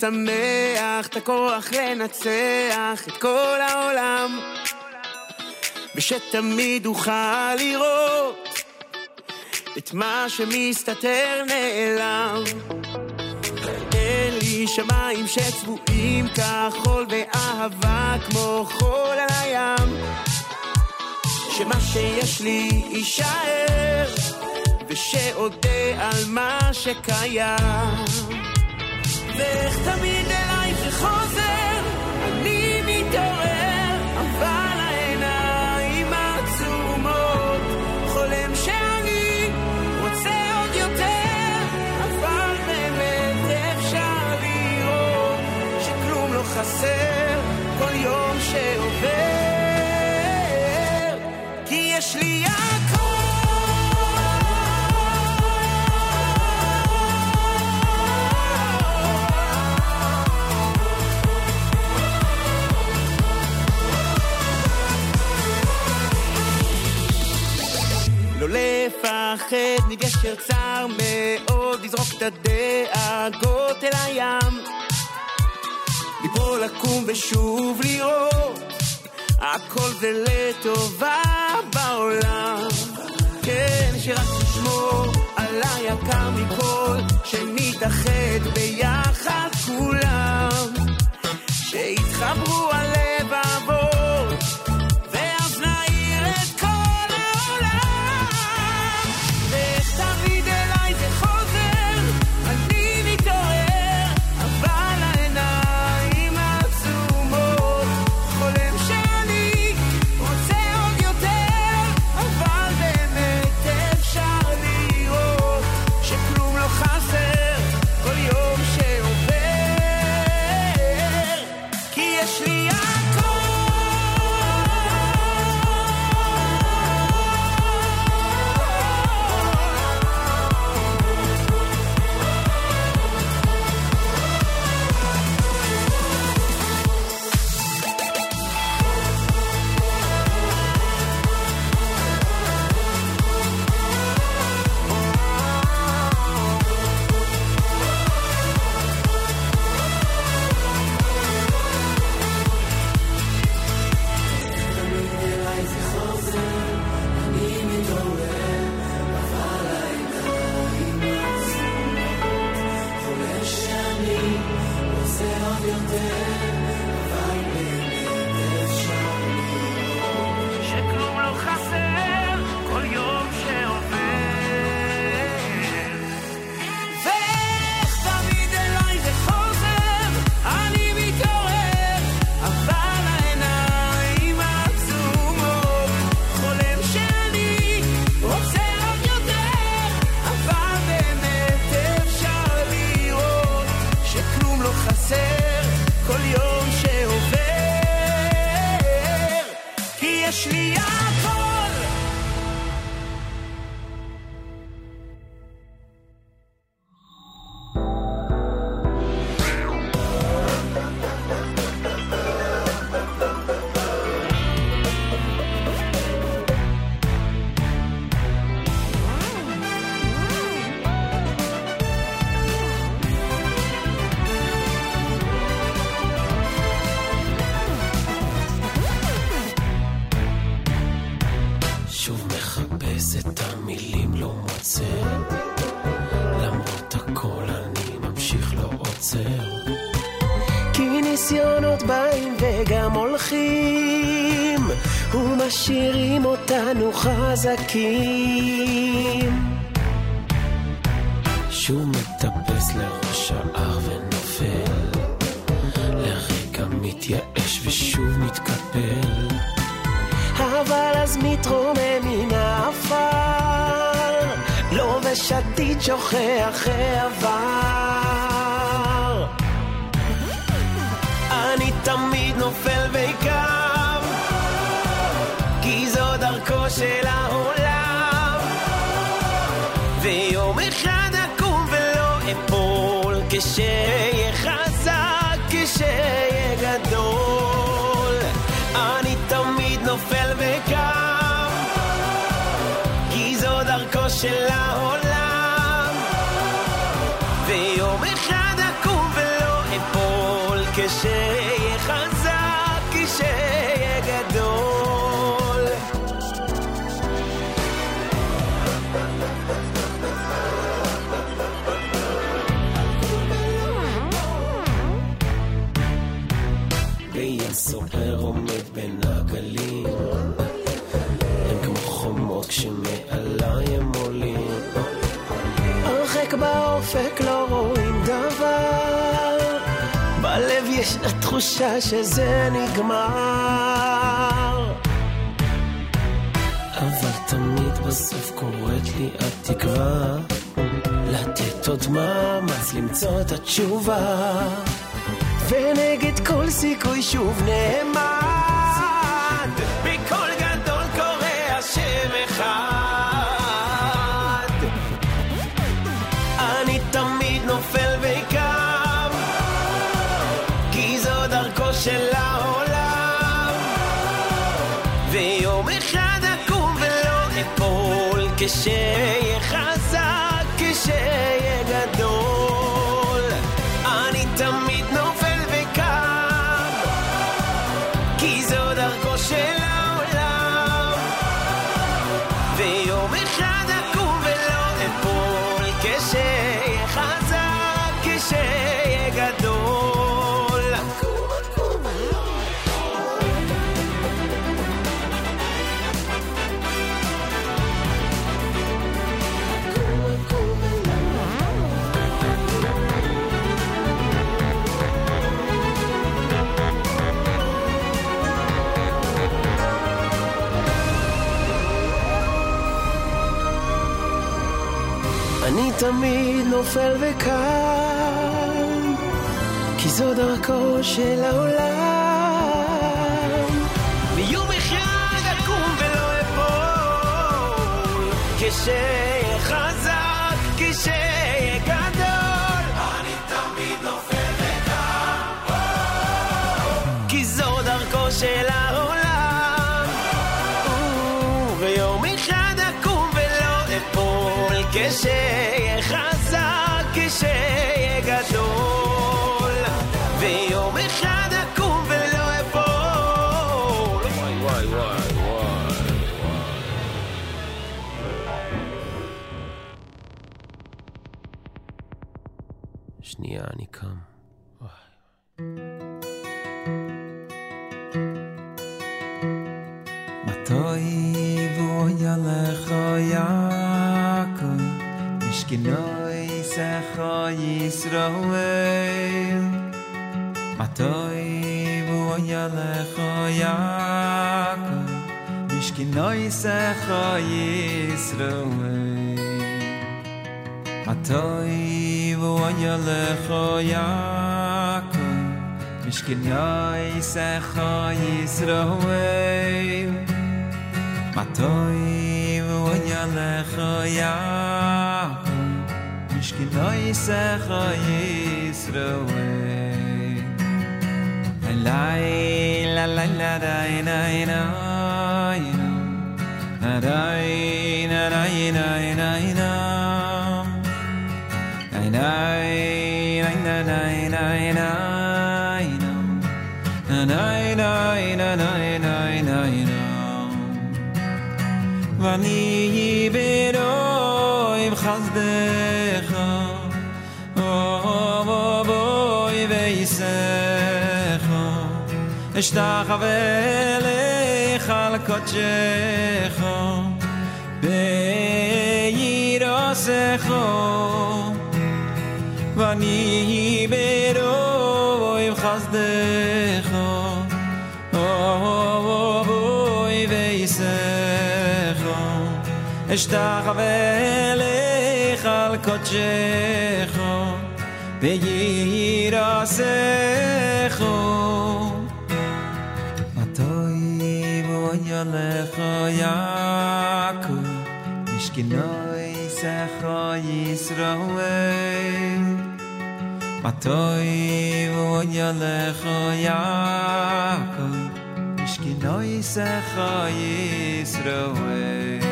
S12: שמח, את הכוח לנצח את כל העולם ושתמיד אוכל לראות את מה שמסתתר נעלם. תן לי שמיים שצבועים כחול ואהבה כמו חול על הים. שמה שיש לי יישאר, ושאודה על מה שקיים. ואיך תמיד אלייך חוזר, אני מתעורר, אבל העיניים עצומות, חולם שאני רוצה עוד יותר, אבל באמת אפשר לראות שכלום לא חסר לפחד מגשר צר מאוד, לזרוק את הדאגות אל הים. ליפול, לקום ושוב לראות, הכל זה לטובה בעולם. כן, שרק תשמור על היקר מכל, שנתאחד ביחד כולם. שיתחברו הלבבות,
S13: אותנו חזקים. Yeah. תחושה שזה נגמר.
S14: אבל תמיד בסוף קוראת לי התקווה, לתת עוד מאמץ למצוא את התשובה,
S13: ונגד כל סיכוי שוב נאמר. 谢谢 תמיד נופל וקם, כי זו דרכו של העולם. ויום אחד אקום ולא אפול, כש... Yaakov Mishki noisech
S14: o Yisroi Atoi
S5: vu ayolech o Yaakov Mishki noisech o matoy Atoi vu khoyak o Yaakov
S15: Mishki noisech o Yisroi Lai la la lai na. Na na na, na na na na. Na na na, na na na na na. Na na, na na na na na na. Na. אשתחווה אליך על קודשך בירוסך ואני ברו עם חסדך בואי וייסך אשתחווה אליך על קודשך בירוסך lecho Yaku Mishkinoi secho Yisroel Matoi vonya lecho Yaku Mishkinoi secho Yisroel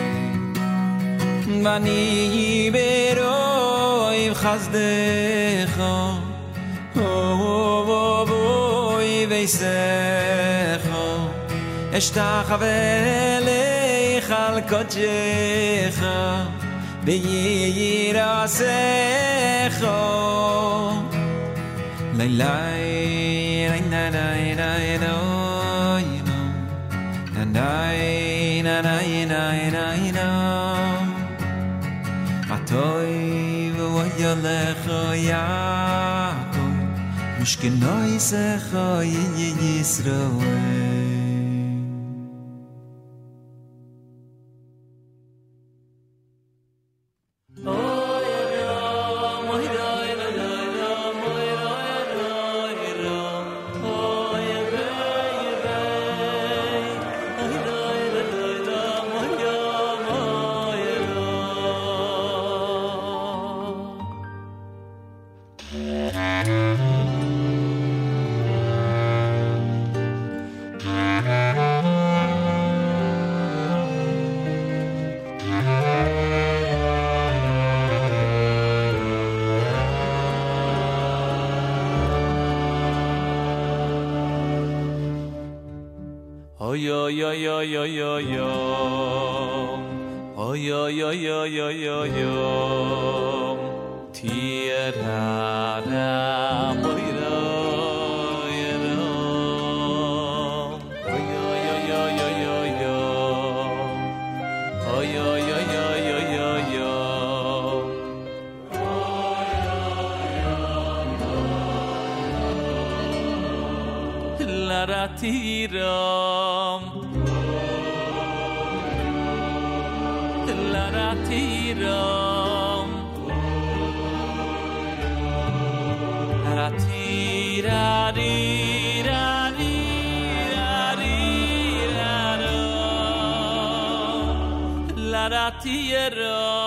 S15: Vani beroi chazdecho Oh, oh, oh, oh, אשתחווה אליך על קודשך ויהי רעשך לי לי לי לי לי לי לי לי לי לי לי atoy vo
S1: yale khoya ko mishke khoy ye yisroel Oh. yo yo yo yo yo tiara na moira Tira diyerek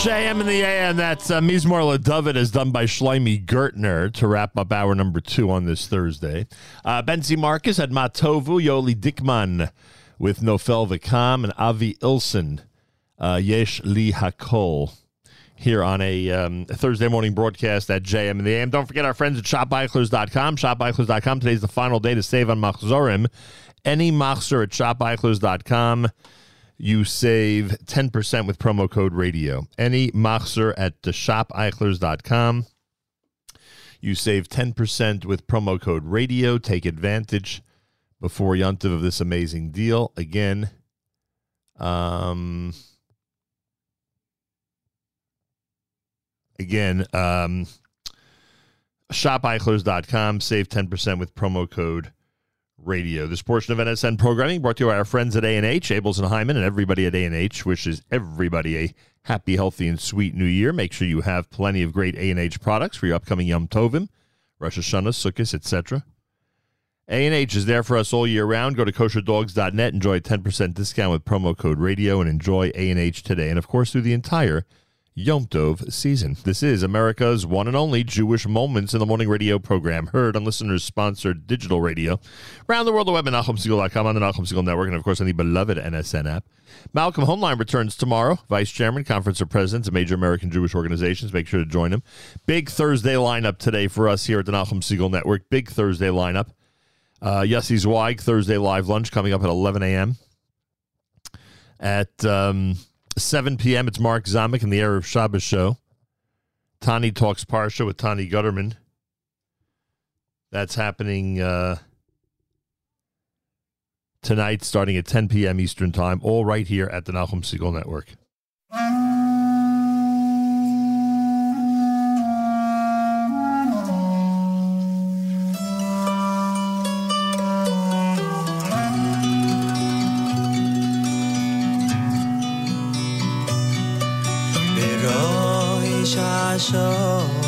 S4: JM in the AM. That's uh, Mizmor LaDavid is done by Shlomi Gertner to wrap up hour number two on this Thursday. Uh, Benzi Marcus had Matovu, Yoli Dickman with Nofel Vikam, and Avi Ilson, uh, Yesh Li Hakol here on a, um, Thursday morning broadcast at JM in the AM. Don't forget our friends at shopeichlers.com. Shopeichlers.com. Today's the final day to save on Machzorim. Any Machzor at shopeichlers.com you save 10% with promo code radio. Any Machzer at the shopeichlers.com. You save 10% with promo code radio. Take advantage before Yontiv of this amazing deal. Again, um, again, um, shopeichlers.com. Save 10% with promo code Radio. This portion of NSN programming brought to you by our friends at A&H, Abeles and Heymann, and everybody at A&H wishes everybody a happy, healthy, and sweet new year. Make sure you have plenty of great A&H products for your upcoming Yom Tovim, Rosh Hashanah, Sukkot, etc. A&H is there for us all year round. Go to kosherdogs.net, enjoy a 10% discount with promo code radio, and enjoy A&H today. And, of course, through the entire Yom Tov season. This is America's one and only Jewish Moments in the Morning radio program, heard on listeners sponsored digital radio around the world, the web at NachumSegal.com on the Nachum Segal Network, and of course on the beloved NSN app. Malcolm Hoenlein returns tomorrow, Vice Chairman, Conference of Presidents of major American Jewish organizations. Make sure to join him. Big Thursday lineup today for us here at the Nachum Segal Network. Big Thursday lineup. Uh, Yossi Zweig, Thursday live lunch coming up at 11 a.m. At. Um,
S15: 7 p.m., it's Mark Zamek in the Erev Shabbos show. Tani Talks Parsha with Tani Gutterman. That's happening uh, tonight, starting at 10 p.m. Eastern Time, all right here at the Nachum Segal Network.
S16: 手。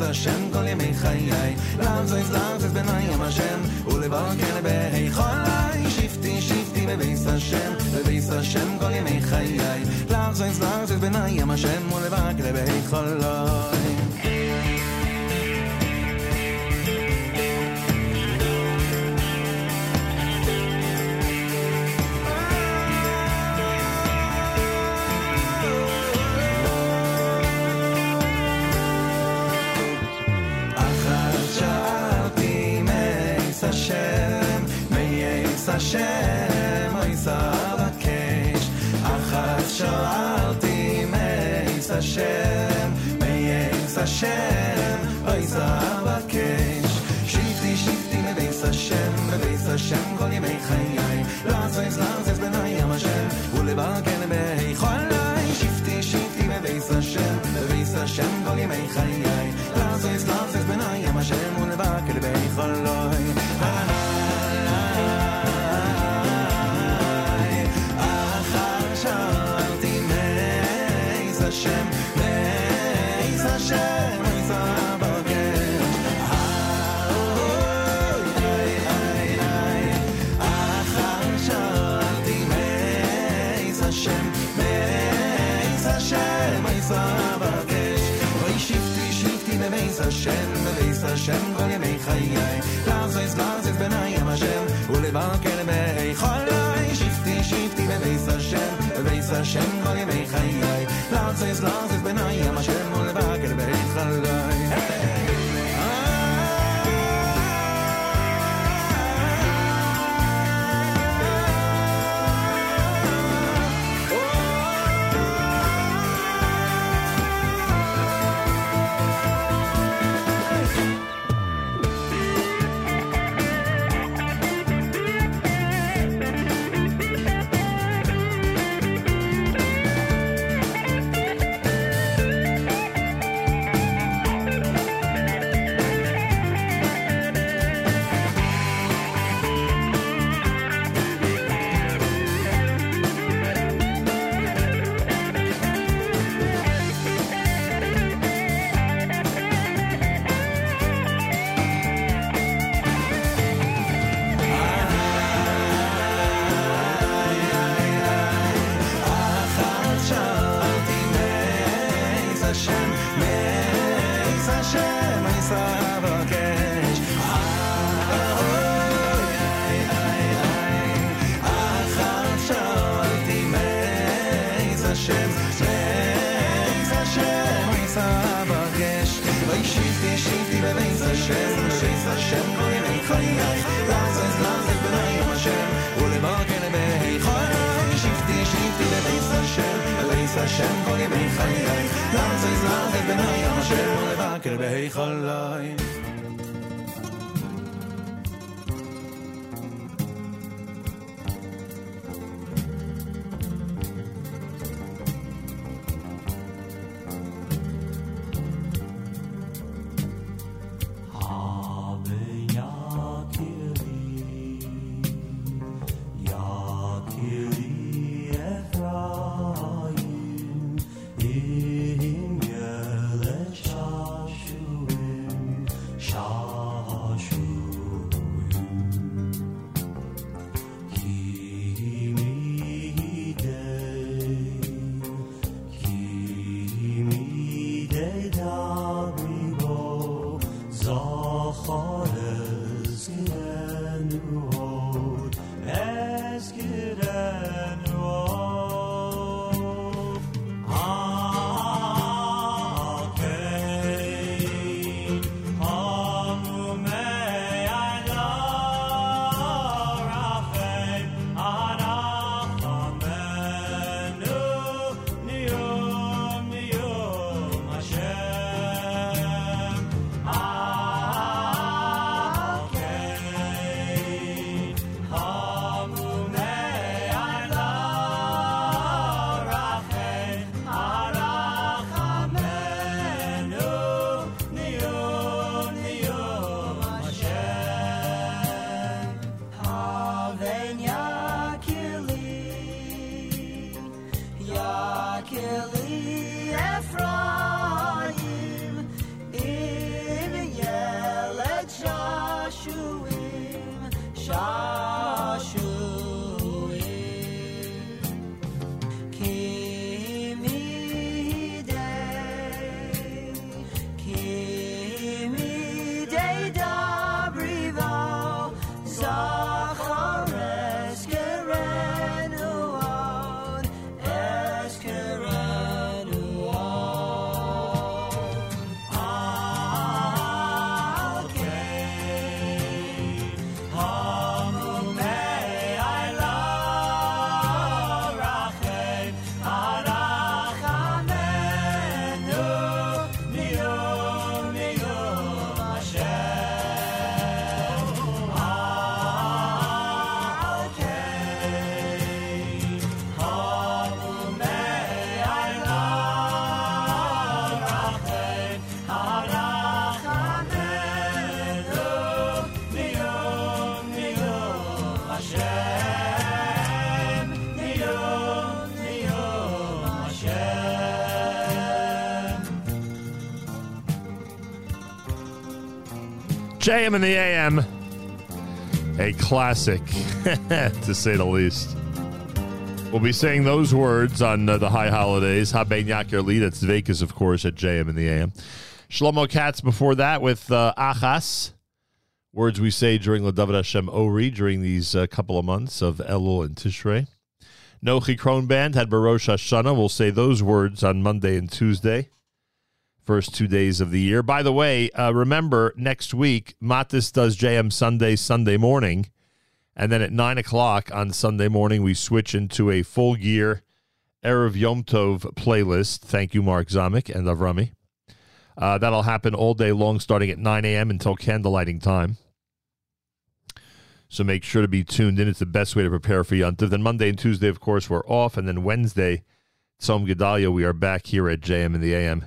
S16: בביס השם כל ימי חיי. למזויז למזויז בנעים השם, ולבקר בהיכולי. שבתי שבתי בביס השם, בביס השם כל ימי חיי. למזויז למזויז בנעים השם, ולבקר בהיכולי. השם, מאיס השם, מאיס אבקש. שבתי שבתי בביס השם, בביס השם כל ימי חיי. לעזז לעזז בנעים השם, ולבקר בהיכולי. שבתי שבתי בביס השם, בביס השם כל ימי חיי. לעזז לעזז בנעים השם, ולבקר בהיכולי. השם כל ימי חיי. לעזז לעזז בנעים השם, ולבקר בהיכולי. שבתי שבתי בביס השם, בביס השם כל ימי חיי. לעזז לעזז בנעים השם, ולבקר בהיכולי.
S4: JM in the AM. A classic, to say the least. We'll be saying those words on uh, the high holidays. Haben Yaker Lee, that's Vekas, of course, at JM in the AM. Shlomo Katz before that with uh, Achas. Words we say during Ladavid Hashem Ori during these uh, couple of months of Elul and Tishrei. Nochi Krohn Band had Barosh Hashanah. We'll say those words on Monday and Tuesday first two days of the year. By the way, uh, remember next week, Matis does JM Sunday, Sunday morning. And then at 9 o'clock on Sunday morning, we switch into a full gear Erev Yom Tov playlist. Thank you, Mark Zamek and Avrami. Uh, that'll happen all day long, starting at 9 a.m. until candlelighting time. So make sure to be tuned in. It's the best way to prepare for Yom Tov. Then Monday and Tuesday, of course, we're off. And then Wednesday, Tzom Gedalia, we are back here at JM in the AM.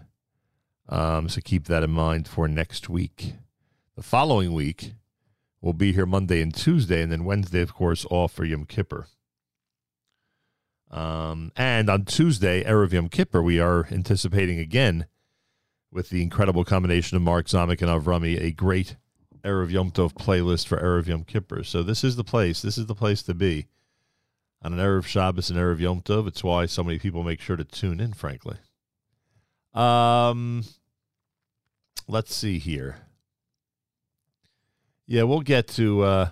S4: Um, so keep that in mind for next week. The following week, we'll be here Monday and Tuesday, and then Wednesday, of course, off for Yom Kippur. Um, and on Tuesday, Erev Yom Kippur, we are anticipating again with the incredible combination of Mark Zamek and Avrami, a great Erev Yom Tov playlist for Erev Yom Kippur. So this is the place. This is the place to be. On an Erev Shabbos and Erev Yom Tov, it's why so many people make sure to tune in, frankly. Um, let's see here. Yeah, we'll get to uh,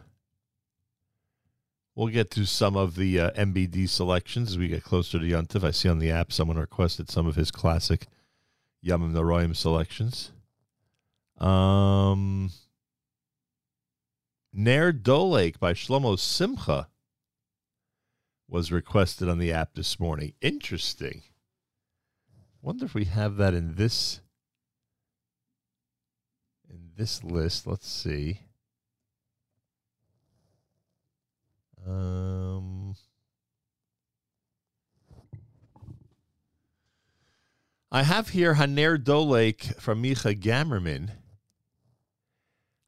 S4: we'll get to some of the uh, MBD selections as we get closer to Yontif. I see on the app someone requested some of his classic Yamim Naroyim selections. Um, Ner Dolek by Shlomo Simcha was requested on the app this morning. Interesting. Wonder if we have that in this in this list. Let's see. Um, I have here Haner Dolek from Micha Gamerman.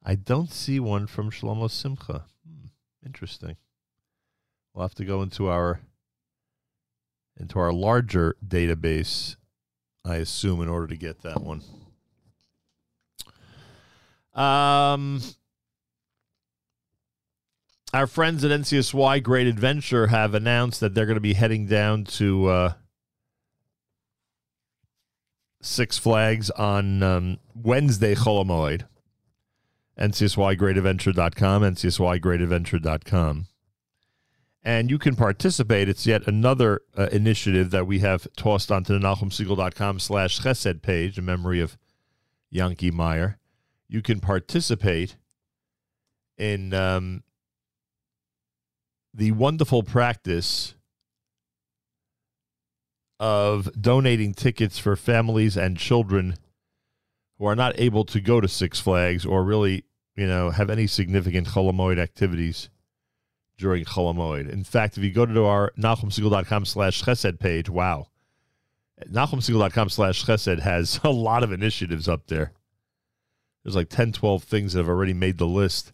S4: I don't see one from Shlomo Simcha. Hmm, interesting. We'll have to go into our into our larger database, I assume, in order to get that one. Um, our friends at NCSY Great Adventure have announced that they're going to be heading down to uh, Six Flags on um, Wednesday, Cholamoid. NCSYGreatAdventure.com, NCSYGreatAdventure.com. And you can participate. It's yet another uh, initiative that we have tossed onto the NachumSegal.com slash chesed page in memory of Yankee Meyer. You can participate in um, the wonderful practice of donating tickets for families and children who are not able to go to Six Flags or really, you know, have any significant Cholamoid activities during Cholamoid. In fact, if you go to our NachumSegal.com slash chesed page, wow. NachumSegal.com slash chesed has a lot of initiatives up there. There's like 10, 12 things that have already made the list.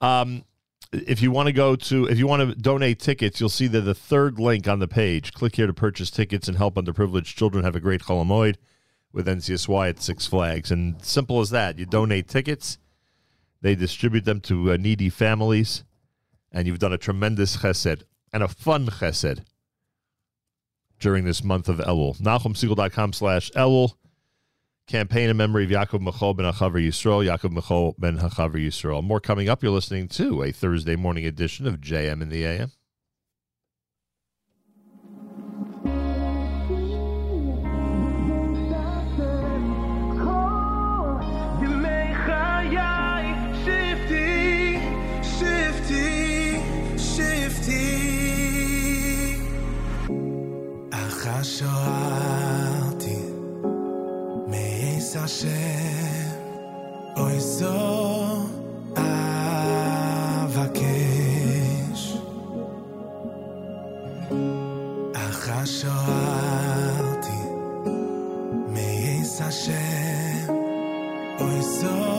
S4: Um, if you want to go to if you want to donate tickets, you'll see that the third link on the page. Click here to purchase tickets and help underprivileged children have a great Holomoid with NCSY at Six Flags. And simple as that. You donate tickets, they distribute them to uh, needy families, and you've done a tremendous chesed and a fun chesed during this month of Elul. NachumSegal.com slash Elul. Campaign in memory of Yaakov Michal ben Hachavar Yisrael, Yaakov Michal ben Hachavar Yisrael. More coming up. You're listening to a Thursday morning edition of JM in the AM.
S12: אך השוארתי מעץ השם, אוי זו אבקש. אך השוארתי מעץ השם, אוי זו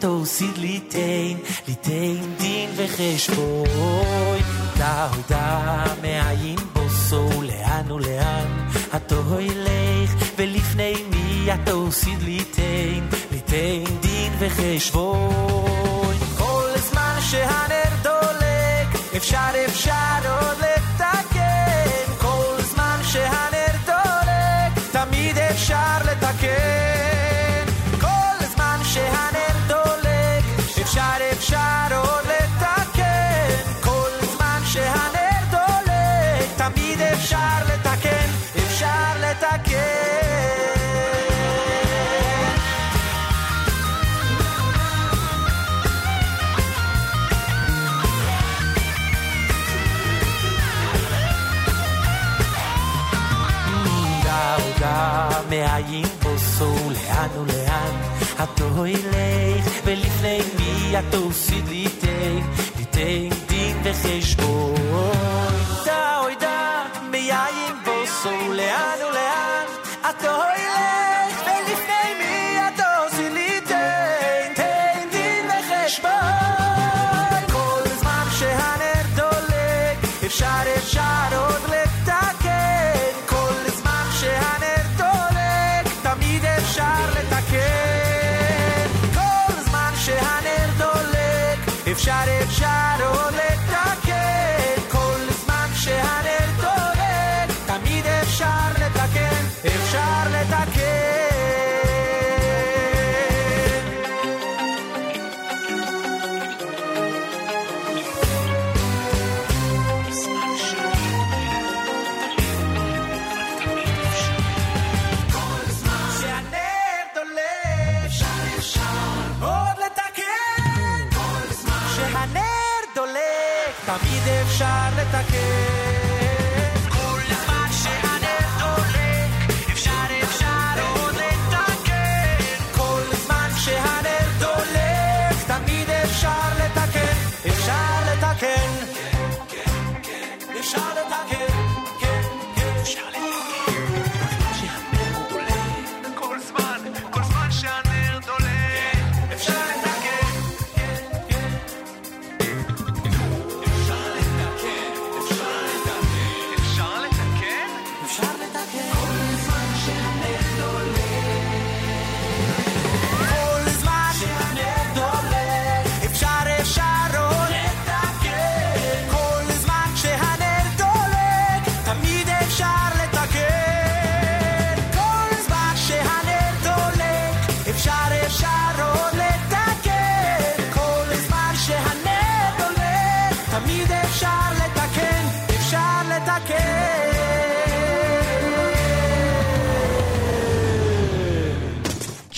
S17: תוסיד לי תן, לי תן דין וחשבון. hoy leeg, wil ik neem via toes.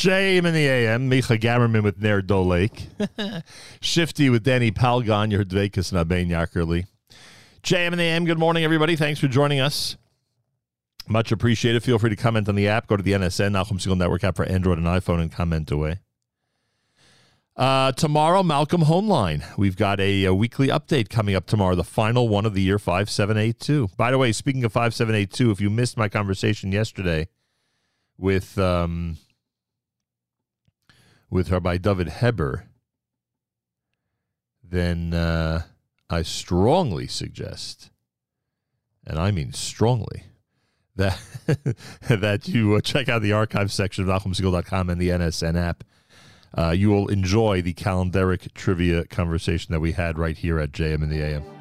S4: JM in the AM, Micha Gamerman with Nair Dole Lake. Shifty with Danny Palgon, your Dvekas Nabein Yakerli. JM in the AM, good morning, everybody. Thanks for joining us. Much appreciated. Feel free to comment on the app. Go to the NSN, Nachum Segal Network app for Android and iPhone, and comment away. Uh, tomorrow, Malcolm Hoenlein. We've got a, a weekly update coming up tomorrow, the final one of the year 5782. By the way, speaking of 5782, if you missed my conversation yesterday with um, with Rabbi David Heber, then uh, I strongly suggest, and I mean strongly, that that you uh, check out the archive section of NachumSegal.com and the NSN app. Uh, you will enjoy the calendaric trivia conversation that we had right here at JM in the AM.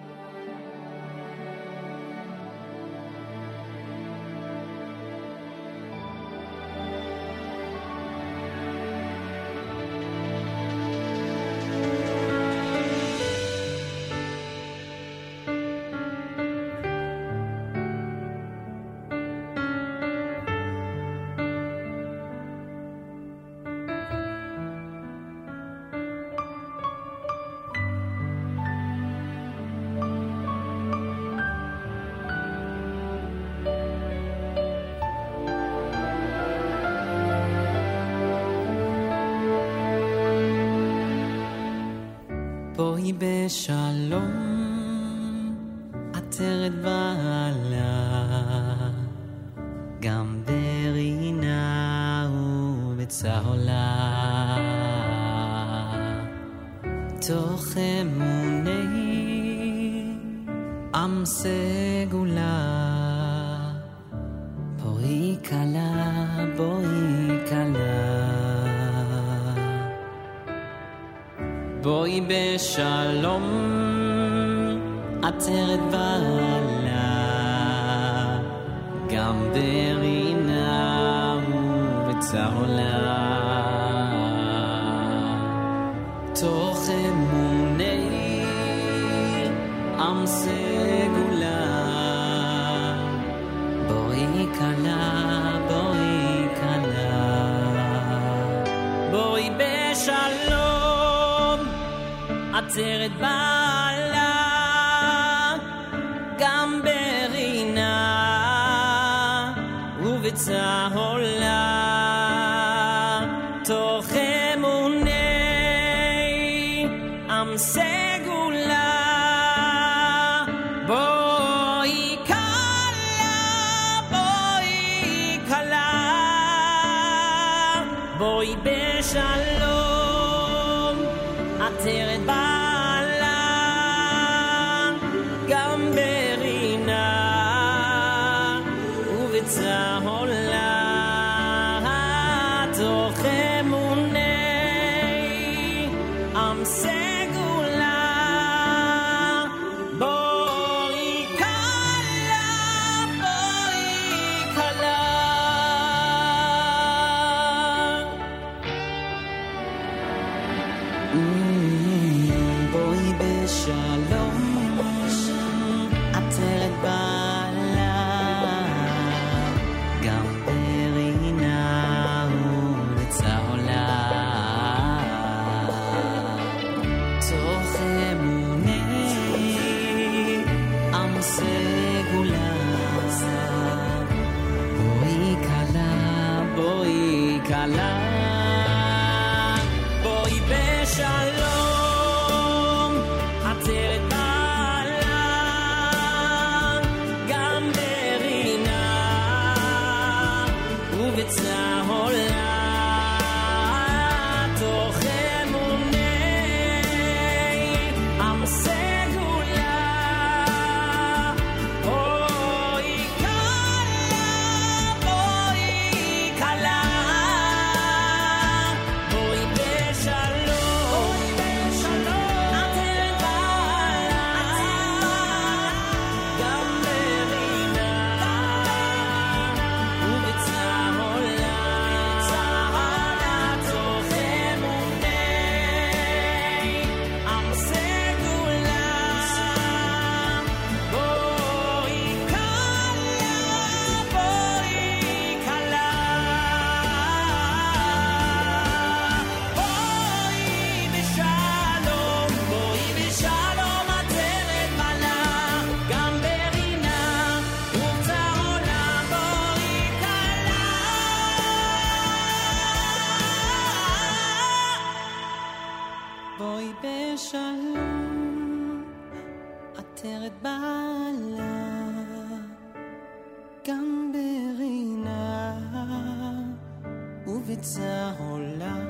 S3: באמצע עולם,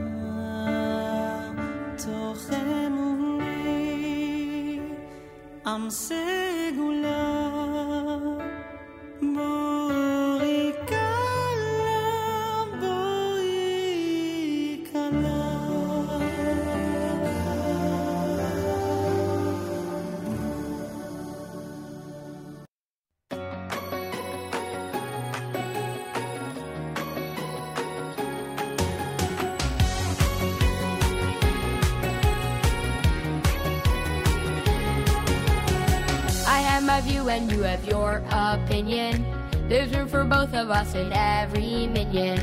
S3: תוך אמוני עם סגולה.
S18: you have your opinion. There's room for both of us and every minion.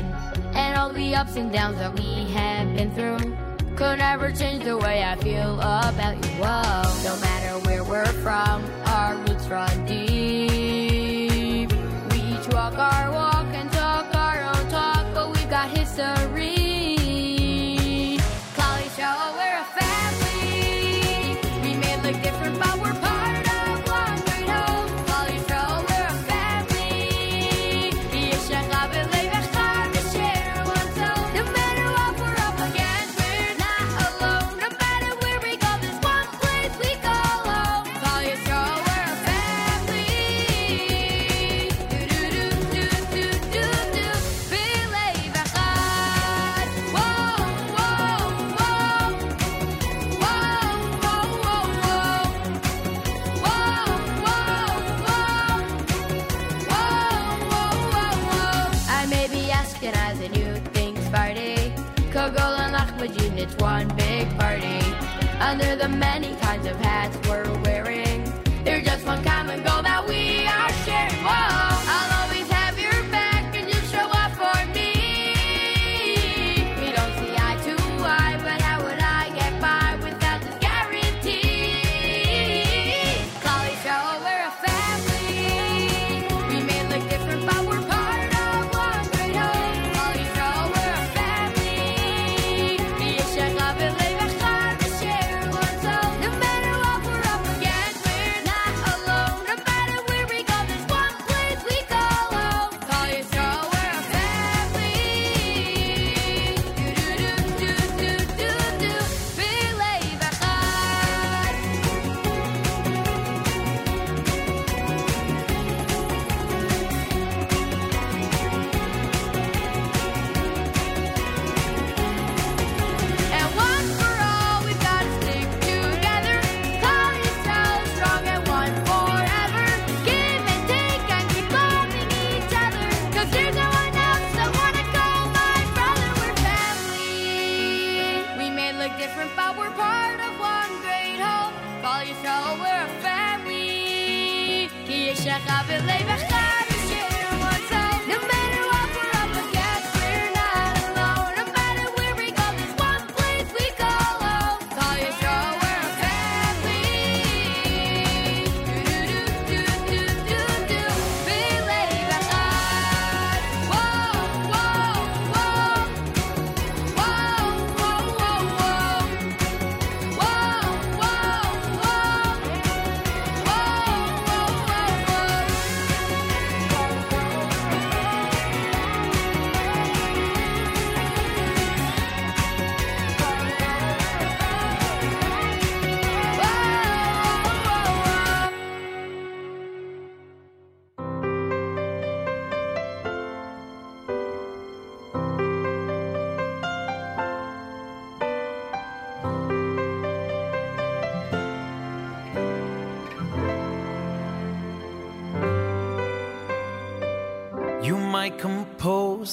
S18: And all the ups and downs that we have been through could never change the way I feel about you. Whoa, no matter where we're from, our roots run deep. it's one big party. Under the many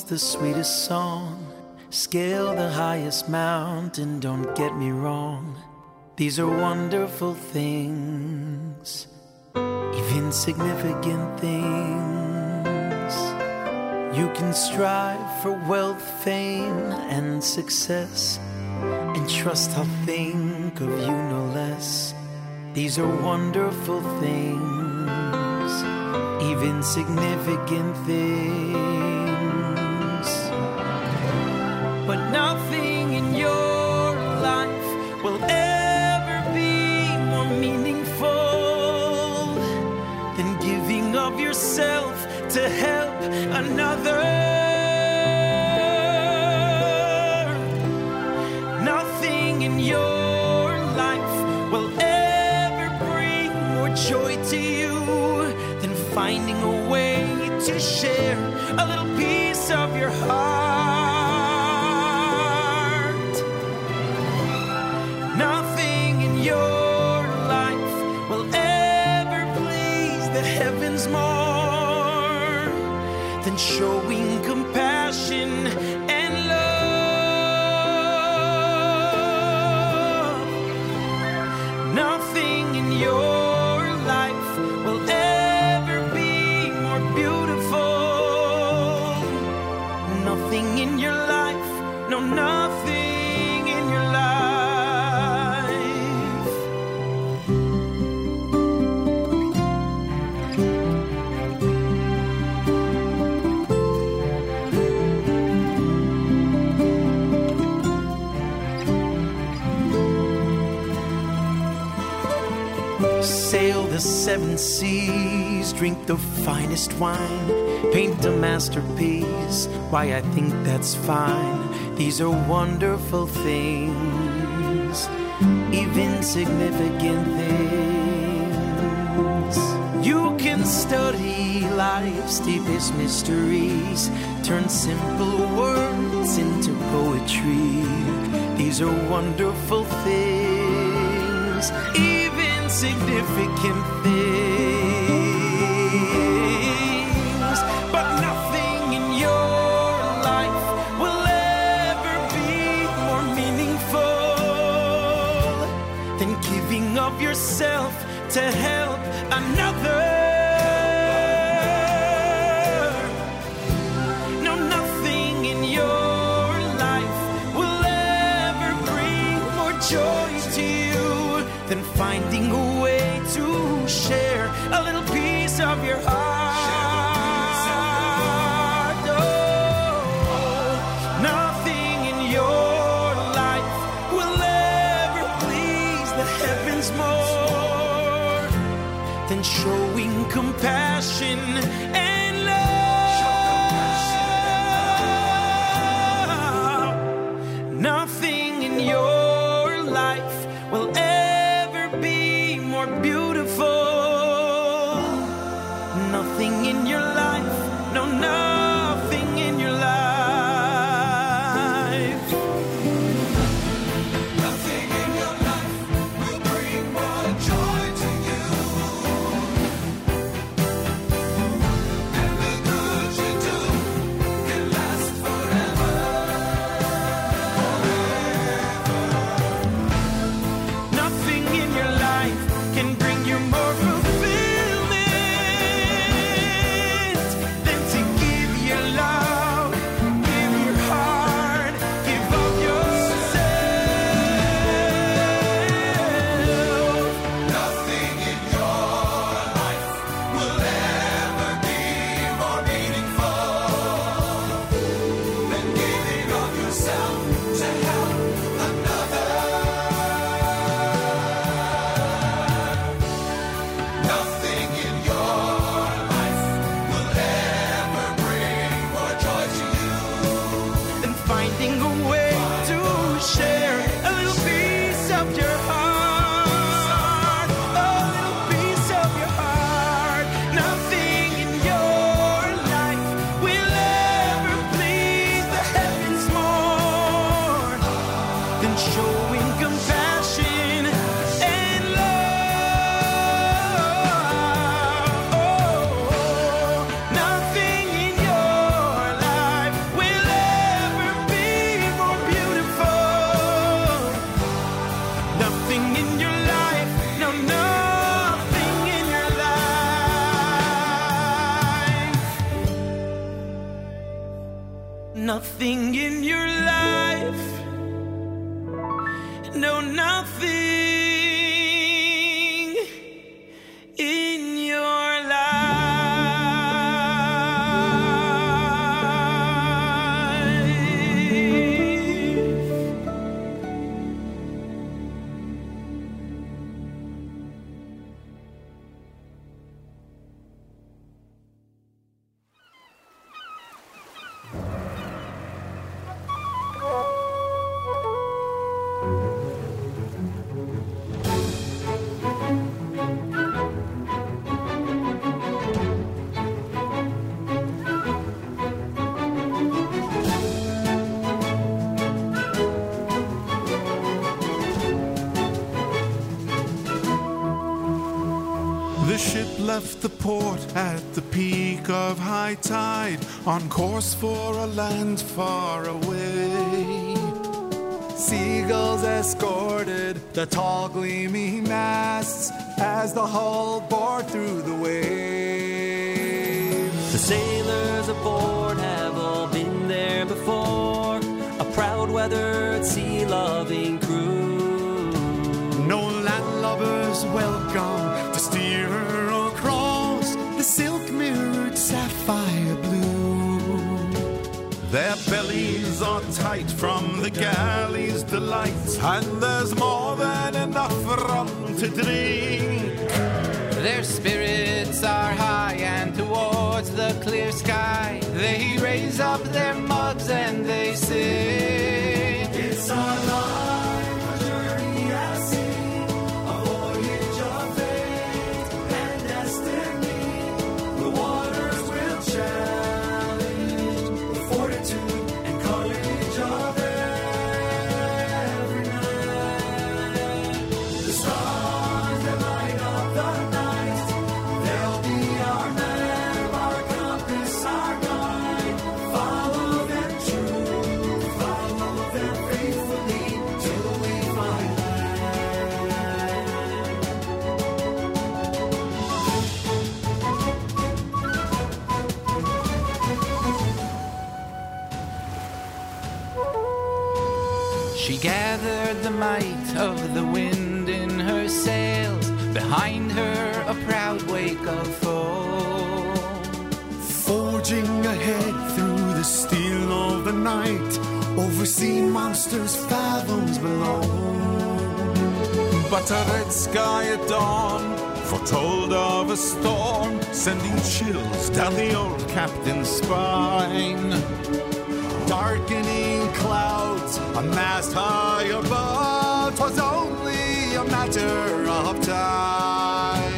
S19: the sweetest song. Scale the highest mountain, don't get me wrong. These are wonderful things, even significant things. You can strive for wealth, fame, and success, and trust I'll think of you no less. These are wonderful things, even significant things. seven seas, drink the finest wine, paint a masterpiece. Why, I think that's fine. These are wonderful things, even significant things. You can study life's deepest mysteries, turn simple words into poetry. These are wonderful things even significant things. to help.
S20: On course for a land far away.
S21: Seagulls escorted the tall gleaming masts as the hull bore through the waves.
S22: The sailors aboard have all been there before. A proud weathered sea loving crew.
S21: No landlubbers welcome
S20: are tight from the galley's delight, and there's more than enough rum to drink.
S19: Their spirits are high and towards the clear sky they raise up their mugs and they sing.
S20: Captain's spine.
S21: Darkening clouds, a mast high above, 'twas only a matter of time.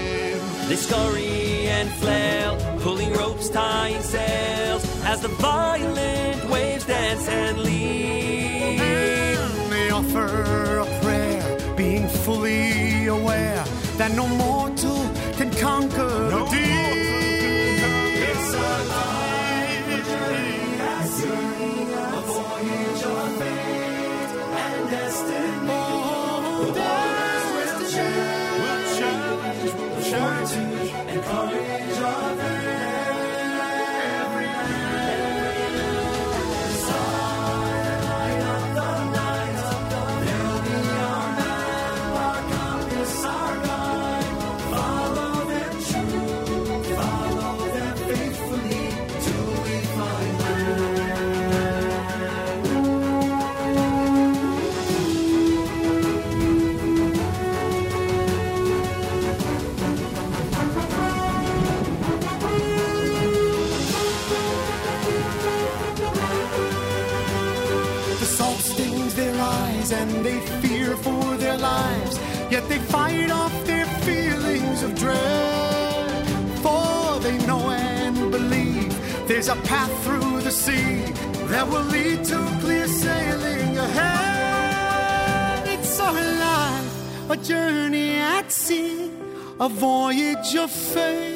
S22: They scurry and flail, pulling ropes, tying sails, as the violent waves dance and lead.
S21: And they offer a prayer, being fully aware that no mortal can conquer the deep. And courage Yet they fight off their feelings of dread, for they know and believe there's a path through the sea that will lead to clear sailing ahead.
S12: It's a life, a journey at sea, a voyage of faith.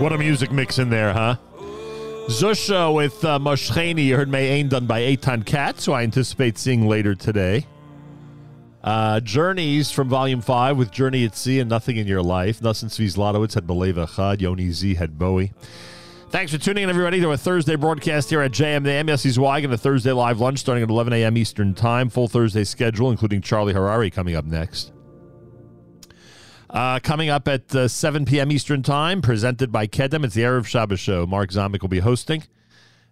S4: What a music mix in there, huh? Zusha with uh, Moshcheni, you heard May Ain done by Eitan Katz, who I anticipate seeing later today. Uh, Journeys from Volume 5 with Journey at Sea and Nothing in Your Life. Nussen Svi Zlotowitz had Beleva Chad, Yoni Z had Bowie. Thanks for tuning in, everybody, to a Thursday broadcast here at JM. The MSC Zweig and a Thursday live lunch starting at 11 a.m. Eastern Time. Full Thursday schedule, including Charlie Harary coming up next. Uh, coming up at uh, 7 p.m. Eastern Time, presented by Kedem. It's the Erev Shabbos show. Mark Zamek will be hosting,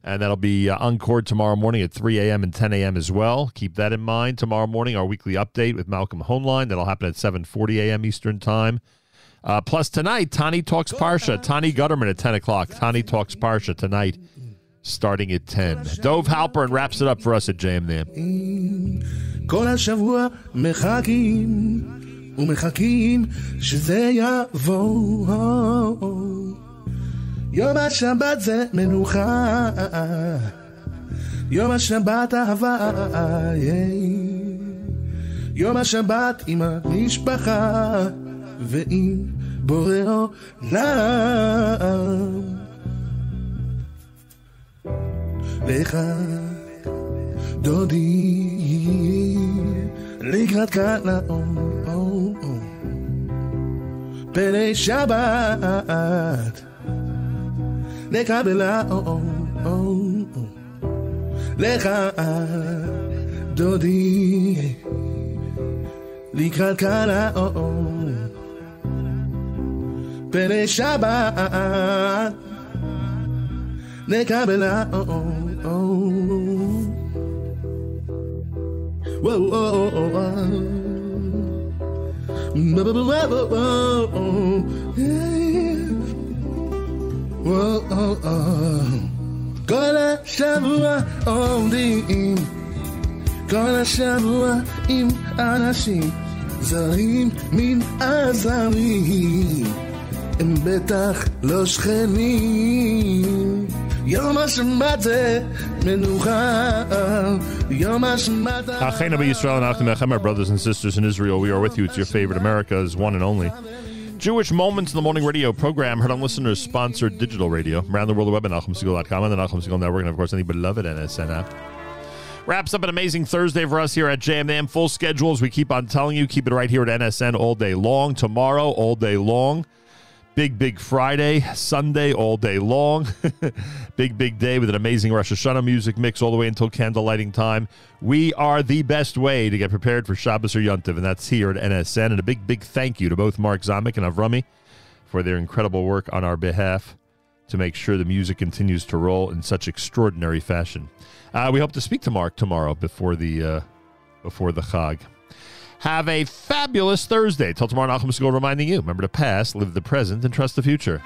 S4: and that'll be uh, encored tomorrow morning at 3 a.m. and 10 a.m. as well. Keep that in mind. Tomorrow morning, our weekly update with Malcolm Hoenlein. That'll happen at 7.40 a.m. Eastern Time. Uh, plus tonight, Tani Talks Parsha. Tani Gutterman at 10 o'clock. Tani Talks Parsha tonight starting at 10. Dov Halpern wraps it up for us at
S23: Jam Nam. ומחכים שזה יבוא. יום השבת זה מנוחה, יום השבת אהבה, יום השבת עם המשפחה ועם בורא עולם. לך דודי לקראת האור פני שבת נקבל האור לך דודי לקראת כאן האור פני שבת נקבל האור Whoa, whoa, whoa, כל השבוע עומדים, כל השבוע עם אנשים זרים מן הזרים, הם בטח לא שכנים.
S4: My brothers and sisters in Israel, we are with you. It's your favorite America's one and only. Jewish Moments in the Morning radio program heard on listeners sponsored digital radio around the world web at NachumSegal.com and the Nachum Segal Network and of course any beloved NSN app. Wraps up an amazing Thursday for us here at JMM. Full schedules. we keep on telling you. Keep it right here at NSN all day long. Tomorrow, all day long. Big, big Friday, Sunday, all day long. big, big day with an amazing Rosh Hashanah music mix all the way until candle lighting time. We are the best way to get prepared for Shabbos or Yontiv, and that's here at NSN. And a big, big thank you to both Mark Zamek and Avrami for their incredible work on our behalf to make sure the music continues to roll in such extraordinary fashion. Uh, we hope to speak to Mark tomorrow before the uh, before the Chag. Have a fabulous Thursday. Till tomorrow, Nachum Segal reminding you remember the past, live the present, and trust the future.